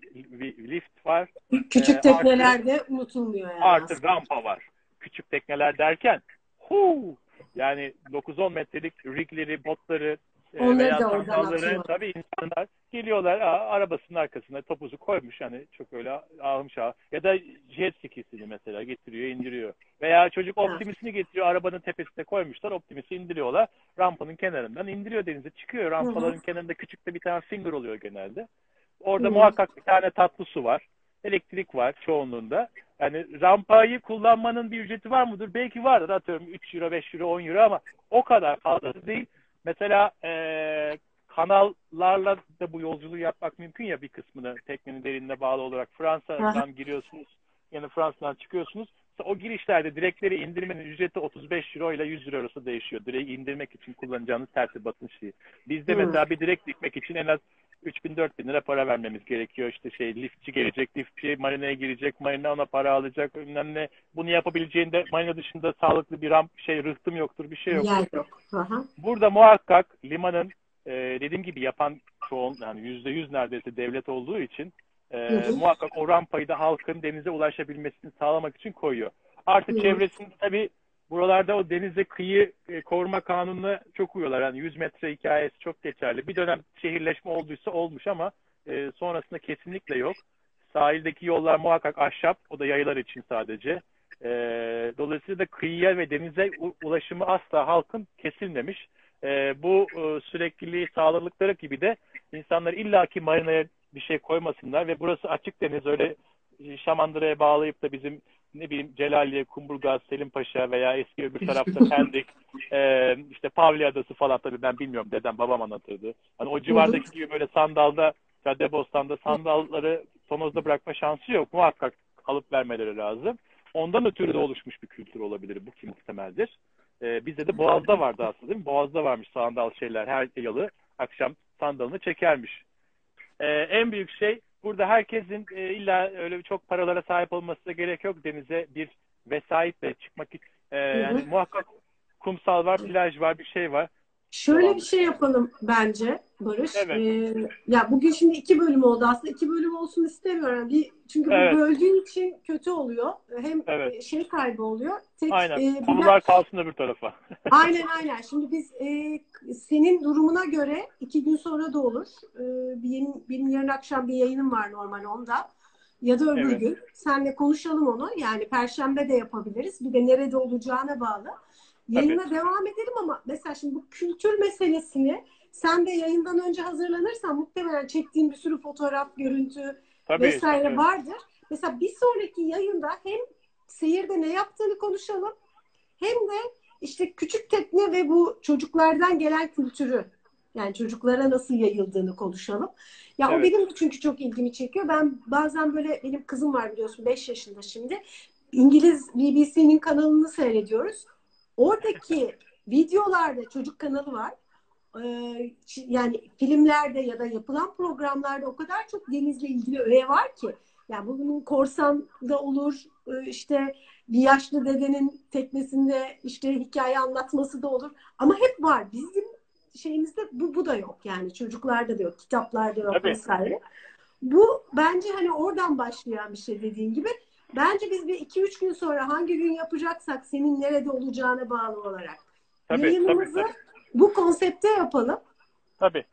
Speaker 2: lift var.
Speaker 3: Küçük
Speaker 2: Ee,
Speaker 3: teknelerde unutulmuyor yani.
Speaker 2: Artı
Speaker 3: aslında.
Speaker 2: rampa var. Küçük tekneler derken huu, yani 9-10 metrelik rigleri, botları e,
Speaker 3: Onları
Speaker 2: veya
Speaker 3: da oradan
Speaker 2: tabii insanlar geliyorlar aa, arabasının arkasına topuzu koymuş hani çok öyle ağım şah ya da jet skisini mesela getiriyor indiriyor veya çocuk optimisini getiriyor arabanın tepesine koymuşlar optimisi indiriyorlar rampanın kenarından indiriyor denize çıkıyor rampaların kenarında küçük de bir tane finger oluyor genelde orada
Speaker 3: Hı.
Speaker 2: muhakkak bir tane tatlı su var elektrik var çoğunluğunda yani rampayı kullanmanın bir ücreti var mıdır? Belki vardır. Atıyorum 3 euro, 5 euro, 10 euro ama o kadar fazla değil. Mesela eee, kanallarla da bu yolculuğu yapmak mümkün ya bir kısmını teknenin derinine bağlı olarak. Fransa'dan giriyorsunuz. Yani Fransa'dan çıkıyorsunuz. O girişlerde direkleri indirmenin ücreti 35 euro ile 100 euro arası değişiyor. Direği indirmek için kullanacağınız tertibatın şeyi. Bizde
Speaker 3: Hı.
Speaker 2: mesela bir direk dikmek için en az 3000 4000 lira para vermemiz gerekiyor. İşte şey liftçi gelecek, liftçi marinaya girecek, marina ona para alacak, bilmem ne. Bunu yapabileceğinde marina dışında sağlıklı bir ramp şey rıhtım yoktur, bir şey yoktur.
Speaker 3: Yer yok. Aha.
Speaker 2: Burada muhakkak limanın e, dediğim gibi yapan çoğun yani yüzde yüz neredeyse devlet olduğu için e,
Speaker 3: Hı hı.
Speaker 2: muhakkak o rampayı da halkın denize ulaşabilmesini sağlamak için koyuyor. Artı
Speaker 3: hı.
Speaker 2: çevresinde tabii buralarda o denize kıyı e, koruma kanununa çok uyuyorlar. Yani 100 metre hikayesi çok geçerli. Bir dönem şehirleşme olduysa olmuş ama e, sonrasında kesinlikle yok. Sahildeki yollar muhakkak ahşap. O da yayılar için sadece. E, dolayısıyla da kıyıya ve denize ulaşımı asla halkın kesilmemiş. E, bu e, sürekliliği sağladıkları gibi de insanlar illaki marinaya bir şey koymasınlar ve burası açık deniz öyle Şamandıra'ya bağlayıp da bizim ne bileyim Celaliye, Kumburgaz, Selimpaşa veya eski öbür [LAUGHS] tarafta Pendik, e, işte Pavli Adası falan tabii ben bilmiyorum dedem babam anlatırdı. Hani o civardaki gibi böyle sandalda Caddebostan'da sandalları tonozda bırakma şansı yok. Muhakkak alıp vermeleri lazım. Ondan ötürü de oluşmuş bir kültür olabilir. Bu ki muhtemeldir. E, bizde de Boğaz'da vardı aslında değil mi? Boğaz'da varmış sandal şeyler. Her yalı akşam sandalını çekermiş. E, en büyük şey burada herkesin e, illa öyle çok paralara sahip olması da gerek yok. Denize bir vesayetle çıkmak için. E, yani muhakkak kumsal var, plaj var, bir şey var.
Speaker 3: Şöyle bir şey yapalım bence Barış.
Speaker 2: Evet.
Speaker 3: Ee, ya bugün şimdi iki bölüm oldu aslında. iki bölüm olsun istemiyorum. Bir, çünkü
Speaker 2: Evet.
Speaker 3: böldüğün için kötü oluyor. Hem
Speaker 2: Evet.
Speaker 3: şey kaybı oluyor. Tek,
Speaker 2: Aynen.
Speaker 3: e,
Speaker 2: Konular kalsın öbür tarafa. [LAUGHS]
Speaker 3: Aynen aynen. Şimdi biz e, senin durumuna göre iki gün sonra da olur. E, bir yeni, benim yarın akşam bir yayınım var normal onda. Ya da öbür
Speaker 2: Evet.
Speaker 3: gün. Senle konuşalım onu. Yani perşembe de yapabiliriz. Bir de nerede olacağına bağlı. Yayına devam edelim ama mesela şimdi bu kültür meselesini sen de yayından önce hazırlanırsan muhtemelen çektiğin bir sürü fotoğraf, görüntü
Speaker 2: Tabii.
Speaker 3: vesaire
Speaker 2: tabii.
Speaker 3: vardır. Mesela bir sonraki yayında hem seyirde ne yaptığını konuşalım hem de işte küçük tekne ve bu çocuklardan gelen kültürü yani çocuklara nasıl yayıldığını konuşalım. Ya o
Speaker 2: Evet.
Speaker 3: benim de çünkü çok ilgimi çekiyor. Ben bazen böyle benim kızım var biliyorsun 5 yaşında şimdi. İngiliz BBC'nin kanalını seyrediyoruz. Oradaki videolarda çocuk kanalı var. Ee, yani filmlerde ya da yapılan programlarda o kadar çok denizle ilgili öğe var ki. Yani bunun korsan da olur, e, işte bir yaşlı dedenin teknesinde işte hikaye anlatması da olur. Ama hep var. Bizim şeyimizde bu, bu da yok. Yani çocuklarda da yok, kitaplarda yok
Speaker 2: Tabii.
Speaker 3: vesaire. Bu bence hani oradan başlayan bir şey dediğin gibi. Bence biz bir iki üç gün sonra hangi gün yapacaksak senin nerede olacağına bağlı olarak
Speaker 2: Tabii,
Speaker 3: yayınımızı
Speaker 2: tabii, tabii.
Speaker 3: bu konsepte yapalım.
Speaker 2: Tabii.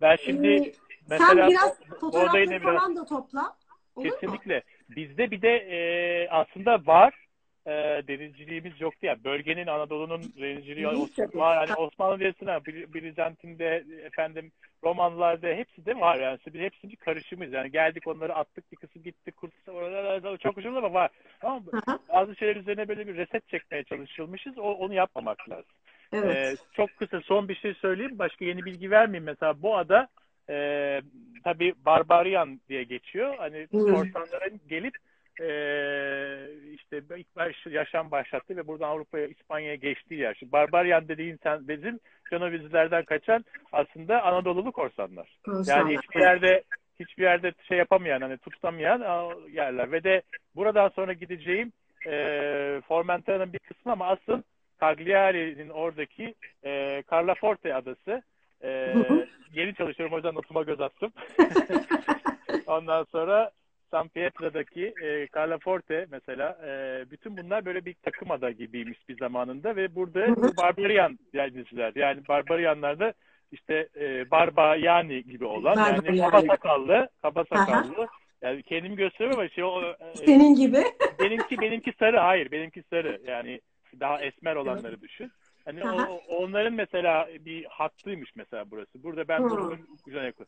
Speaker 2: Ben şimdi
Speaker 3: Ee,
Speaker 2: mesela
Speaker 3: sen biraz fotoğrafları
Speaker 2: ne biraz-
Speaker 3: falan da topla. Olur mu?
Speaker 2: Kesinlikle. Bizde bir de e, aslında var e, denizciliğimiz yoktu ya. Bölgenin Anadolu'nun denizciliği
Speaker 3: İyi
Speaker 2: Osman-
Speaker 3: tabii.
Speaker 2: var. Hani Osmanlı Devleti'nde, Bir- Bizantin'de, efendim Romanlılarda hepsi de var yani. Biz hepsinin bir karışımıyız. Yani geldik onları attık bir kısım gitti kurs oralarda çok hoşumuz ama var. Tamam mı? Bazı şeyler üzerine böyle bir reset çekmeye çalışılmışız. O, onu yapmamak lazım.
Speaker 3: Evet.
Speaker 2: Ee, çok kısa son bir şey söyleyeyim. Başka yeni bilgi vermeyeyim. Mesela bu ada e, tabii Barbarian diye geçiyor. Hani korsanların gelip e, işte ilk baş, yaşam başlattı ve buradan Avrupa'ya, İspanya'ya geçtiği yer. Şimdi Barbarian dediğin sen bizim Cenovizlerden kaçan aslında Anadolu'lu korsanlar.
Speaker 3: Korsanlar.
Speaker 2: Yani hiçbir yerde hiçbir yerde şey yapamayan hani tutamayan aa, yerler ve de buradan sonra gideceğim e, Formentera'nın bir kısmı ama asıl Cagliari'nin oradaki e, Carlaforte adası. E, yeni çalışıyorum o yüzden notuma göz attım. [LAUGHS] Ondan sonra San Pietro'daki e, Carlaforte mesela e, bütün bunlar böyle bir takım ada gibiymiş bir zamanında ve burada. Barbarian denizciler yani Barbarianlar da işte e, Barbayani gibi olan yani
Speaker 3: Barbayani.
Speaker 2: kaba sakallı kaba sakallı yani kendimi gösteriyorum ama şey o e,
Speaker 3: Senin gibi. [LAUGHS]
Speaker 2: benimki benimki sarı hayır benimki sarı yani daha esmer olanları düşün. Hani
Speaker 3: Aha.
Speaker 2: o, onların mesela bir hattıymış mesela burası. Burada ben
Speaker 3: Hı.
Speaker 2: durumun güzel yakın.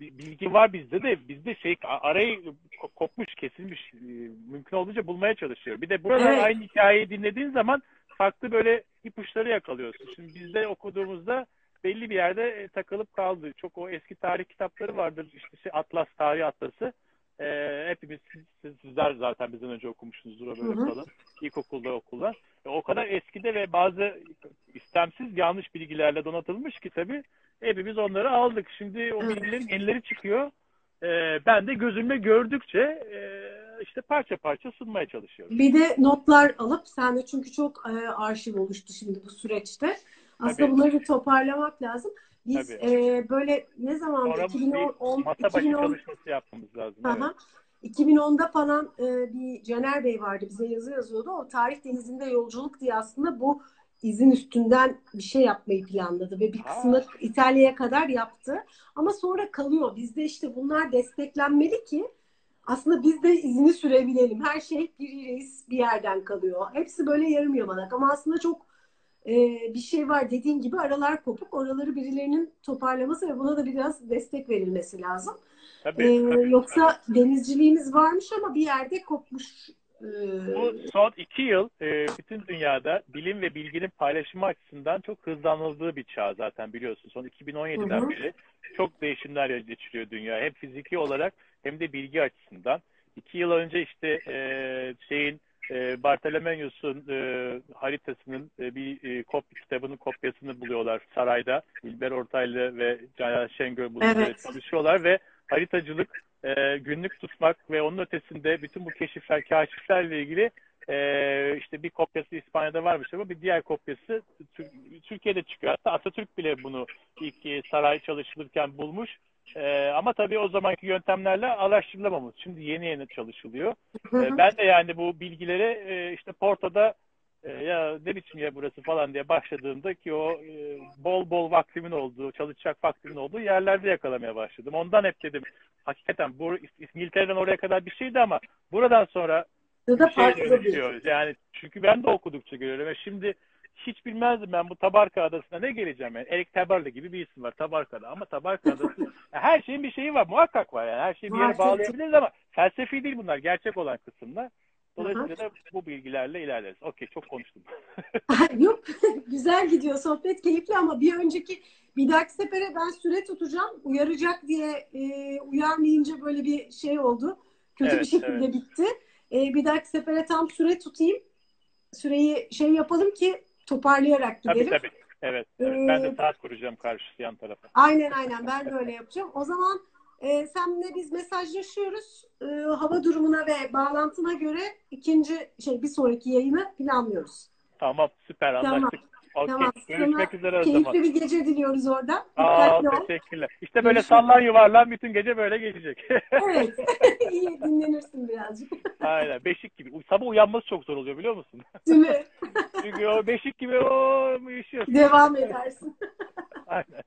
Speaker 2: Bilgi var bizde de bizde şey arayı ko- kopmuş kesilmiş e, mümkün olduğunca bulmaya çalışıyor. Bir de burada
Speaker 3: Evet.
Speaker 2: aynı hikayeyi dinlediğin zaman farklı böyle ipuçları yakalıyorsun. Şimdi bizde okuduğumuzda belli bir yerde e, takılıp kaldı. Çok o eski tarih kitapları vardır. İşte şey, Atlas, Tarih Atlası. E, hepimiz siz, siz- sizler zaten bizden önce okumuşsunuzdur o böyle falan. İlkokulda okulda. E, o kadar eskide ve bazı istemsiz yanlış bilgilerle donatılmış ki tabii hepimiz onları aldık. Şimdi o bilgilerin yenileri çıkıyor. E, ben de gözümle gördükçe e, işte parça parça sunmaya çalışıyorum.
Speaker 3: Bir de notlar alıp sen de çünkü çok e, arşiv oluştu şimdi bu süreçte. Aslında
Speaker 2: Tabii.
Speaker 3: bunları bir toparlamak lazım. Biz
Speaker 2: Tabii.
Speaker 3: e, böyle ne zaman
Speaker 2: Sonra
Speaker 3: 2010
Speaker 2: bir masa başı
Speaker 3: 2010
Speaker 2: çalışması yapmamız lazım. Evet.
Speaker 3: Aha. 2010'da falan e, bir Caner Bey vardı bize yazı yazıyordu. O tarih denizinde yolculuk diye aslında bu izin üstünden bir şey yapmayı planladı ve bir kısmını İtalya'ya kadar yaptı. Ama sonra kalıyor. Bizde işte bunlar desteklenmeli ki aslında biz de izini sürebilelim. Her şey bir reis bir yerden kalıyor. Hepsi böyle yarım yamalak ama aslında çok e, bir şey var dediğin gibi aralar kopuk. Oraları birilerinin toparlaması ve buna da biraz destek verilmesi lazım.
Speaker 2: Tabii,
Speaker 3: Ee,
Speaker 2: tabii.
Speaker 3: yoksa denizciliğimiz varmış ama bir yerde kopmuş. Ee,
Speaker 2: Bu son iki yıl e, bütün dünyada bilim ve bilginin paylaşımı açısından çok hızlanıldığı bir çağ zaten biliyorsun. Son 2017'den
Speaker 3: Hı hı.
Speaker 2: beri çok değişimler geçiriyor dünya. Hem fiziki olarak hem de bilgi açısından. İki yıl önce işte e, şeyin e, Bartolomeos'un e, haritasının e, bir e, kop kitabının kopyasını buluyorlar sarayda. İlber Ortaylı ve Caner Şengör bu
Speaker 3: Evet.
Speaker 2: çalışıyorlar ve haritacılık, e, günlük tutmak ve onun ötesinde bütün bu keşifler, kaşiflerle ilgili e, işte bir kopyası İspanya'da varmış ama bir diğer kopyası Tür- Türkiye'de çıkıyor. Hatta Atatürk bile bunu ilk e, saray çalışılırken bulmuş. E, ama tabii o zamanki yöntemlerle araştırılamamış. Şimdi yeni yeni çalışılıyor. E, ben de yani bu bilgilere e, işte Porto'da e, ya ne biçim ya burası falan diye başladığımda ki o e, bol bol vaktimin olduğu, çalışacak vaktimin olduğu yerlerde yakalamaya başladım. Ondan hep dedim hakikaten bu İngiltere'den oraya kadar bir şeydi ama buradan sonra
Speaker 3: Ya da
Speaker 2: bir şey
Speaker 3: farklı bir.
Speaker 2: dönüşüyor. Yani çünkü ben de okudukça görüyorum ve şimdi hiç bilmezdim ben bu Tabarka Adası'na ne geleceğim yani. Erik Tabarlı gibi bir isim var Tabarka'da ama Tabarka Adası [LAUGHS] her şeyin bir şeyi var muhakkak var yani her şeyi bir yere bağlayabiliriz ama felsefi değil bunlar gerçek olan kısımlar. Dolayısıyla da bu bilgilerle ilerleriz. Okey çok konuştum. [LAUGHS]
Speaker 3: Yok [LAUGHS] güzel gidiyor sohbet keyifli ama bir önceki bir dahaki sefere ben süre tutacağım. Uyaracak diye e, uyarmayınca böyle bir şey oldu. Kötü
Speaker 2: Evet,
Speaker 3: bir şekilde
Speaker 2: evet.
Speaker 3: bitti. E, bir dahaki sefere tam süre tutayım. Süreyi şey yapalım ki toparlayarak
Speaker 2: Tabii
Speaker 3: gidelim.
Speaker 2: tabii. Evet, evet. Ben de
Speaker 3: Ee,
Speaker 2: saat kuracağım karşı yan tarafa.
Speaker 3: Aynen aynen ben de öyle yapacağım. O zaman e, senle biz mesajlaşıyoruz. E, hava durumuna ve bağlantına göre ikinci şey bir sonraki yayını planlıyoruz.
Speaker 2: Tamam süper
Speaker 3: Tamam.
Speaker 2: Okey.
Speaker 3: Tamam.
Speaker 2: Görüşmek
Speaker 3: Sana
Speaker 2: üzere o
Speaker 3: Keyifli
Speaker 2: zaman.
Speaker 3: bir gece diliyoruz orada.
Speaker 2: Aa,
Speaker 3: Dikkatli ol.
Speaker 2: teşekkürler. İşte böyle
Speaker 3: Görüşürüz.
Speaker 2: sallan yuvarlan bütün gece böyle geçecek.
Speaker 3: Evet. [LAUGHS] [LAUGHS] İyi dinlenirsin birazcık.
Speaker 2: Aynen. Beşik gibi. Sabah uyanması çok zor oluyor biliyor musun?
Speaker 3: Değil mi? [LAUGHS]
Speaker 2: Çünkü o beşik gibi o yaşıyorsun.
Speaker 3: Devam edersin.
Speaker 2: Aynen.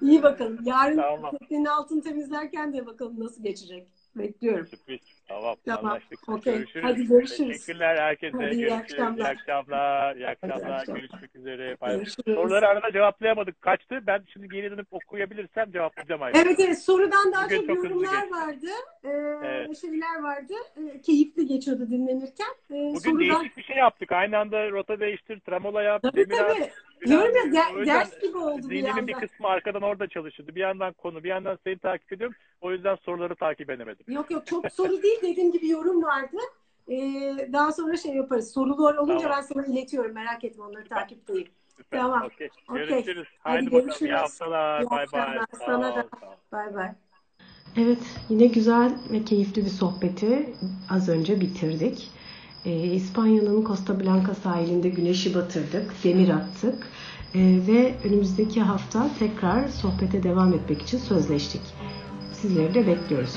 Speaker 3: İyi bakalım. Yarın
Speaker 2: Tamam.
Speaker 3: altını temizlerken de bakalım nasıl geçecek. Bekliyorum.
Speaker 2: Sürpriz. Tamam.
Speaker 3: Tamam,
Speaker 2: Anlaştık.
Speaker 3: okey.
Speaker 2: Görüşürüz.
Speaker 3: Hadi görüşürüz.
Speaker 2: Teşekkürler herkese.
Speaker 3: Hadi iyi
Speaker 2: görüşürüz.
Speaker 3: akşamlar.
Speaker 2: İyi akşamlar. İyi akşamlar.
Speaker 3: akşamlar.
Speaker 2: Görüşmek üzere.
Speaker 3: Görüşürüz.
Speaker 2: Soruları arada cevaplayamadık. Kaçtı. Ben şimdi geri dönüp okuyabilirsem cevaplayacağım ayrıca.
Speaker 3: Evet evet sorudan daha
Speaker 2: Bugün
Speaker 3: çok
Speaker 2: çok
Speaker 3: yorumlar
Speaker 2: geçti.
Speaker 3: vardı. Ee,
Speaker 2: Evet.
Speaker 3: Şeyler vardı. Ee, keyifli geçiyordu dinlenirken. Ee,
Speaker 2: Bugün
Speaker 3: sorudan...
Speaker 2: değişik bir şey yaptık. Aynı anda rota değiştir, tramola yap,
Speaker 3: Tabii
Speaker 2: demir
Speaker 3: tabii.
Speaker 2: Biraz-
Speaker 3: Diyorum ya ders gibi oldu bir
Speaker 2: Zihnimin bir kısmı arkadan orada çalışıyordu. Bir yandan konu, bir yandan seni takip ediyorum. O yüzden soruları takip edemedim.
Speaker 3: Yok yok çok soru değil dediğim gibi yorum vardı. Ee, daha sonra şey yaparız. Sorular olunca
Speaker 2: Tamam.
Speaker 3: ben sana iletiyorum. Merak etme onları takipteyim.
Speaker 2: Süper.
Speaker 3: Tamam.
Speaker 2: Okey.
Speaker 3: Okey.
Speaker 2: Görüşürüz.
Speaker 3: Hadi
Speaker 2: Haydi bakalım. İyi
Speaker 3: görüşürüz.
Speaker 2: haftalar.
Speaker 3: İyi
Speaker 2: Bay bay. Sağ
Speaker 3: Sana da. Bay bay.
Speaker 1: Evet, yine güzel ve keyifli bir sohbeti az önce bitirdik. Ee, İspanya'nın Costa Blanca sahilinde güneşi batırdık, demir attık Ee, ve önümüzdeki hafta tekrar sohbete devam etmek için sözleştik. Sizleri de bekliyoruz.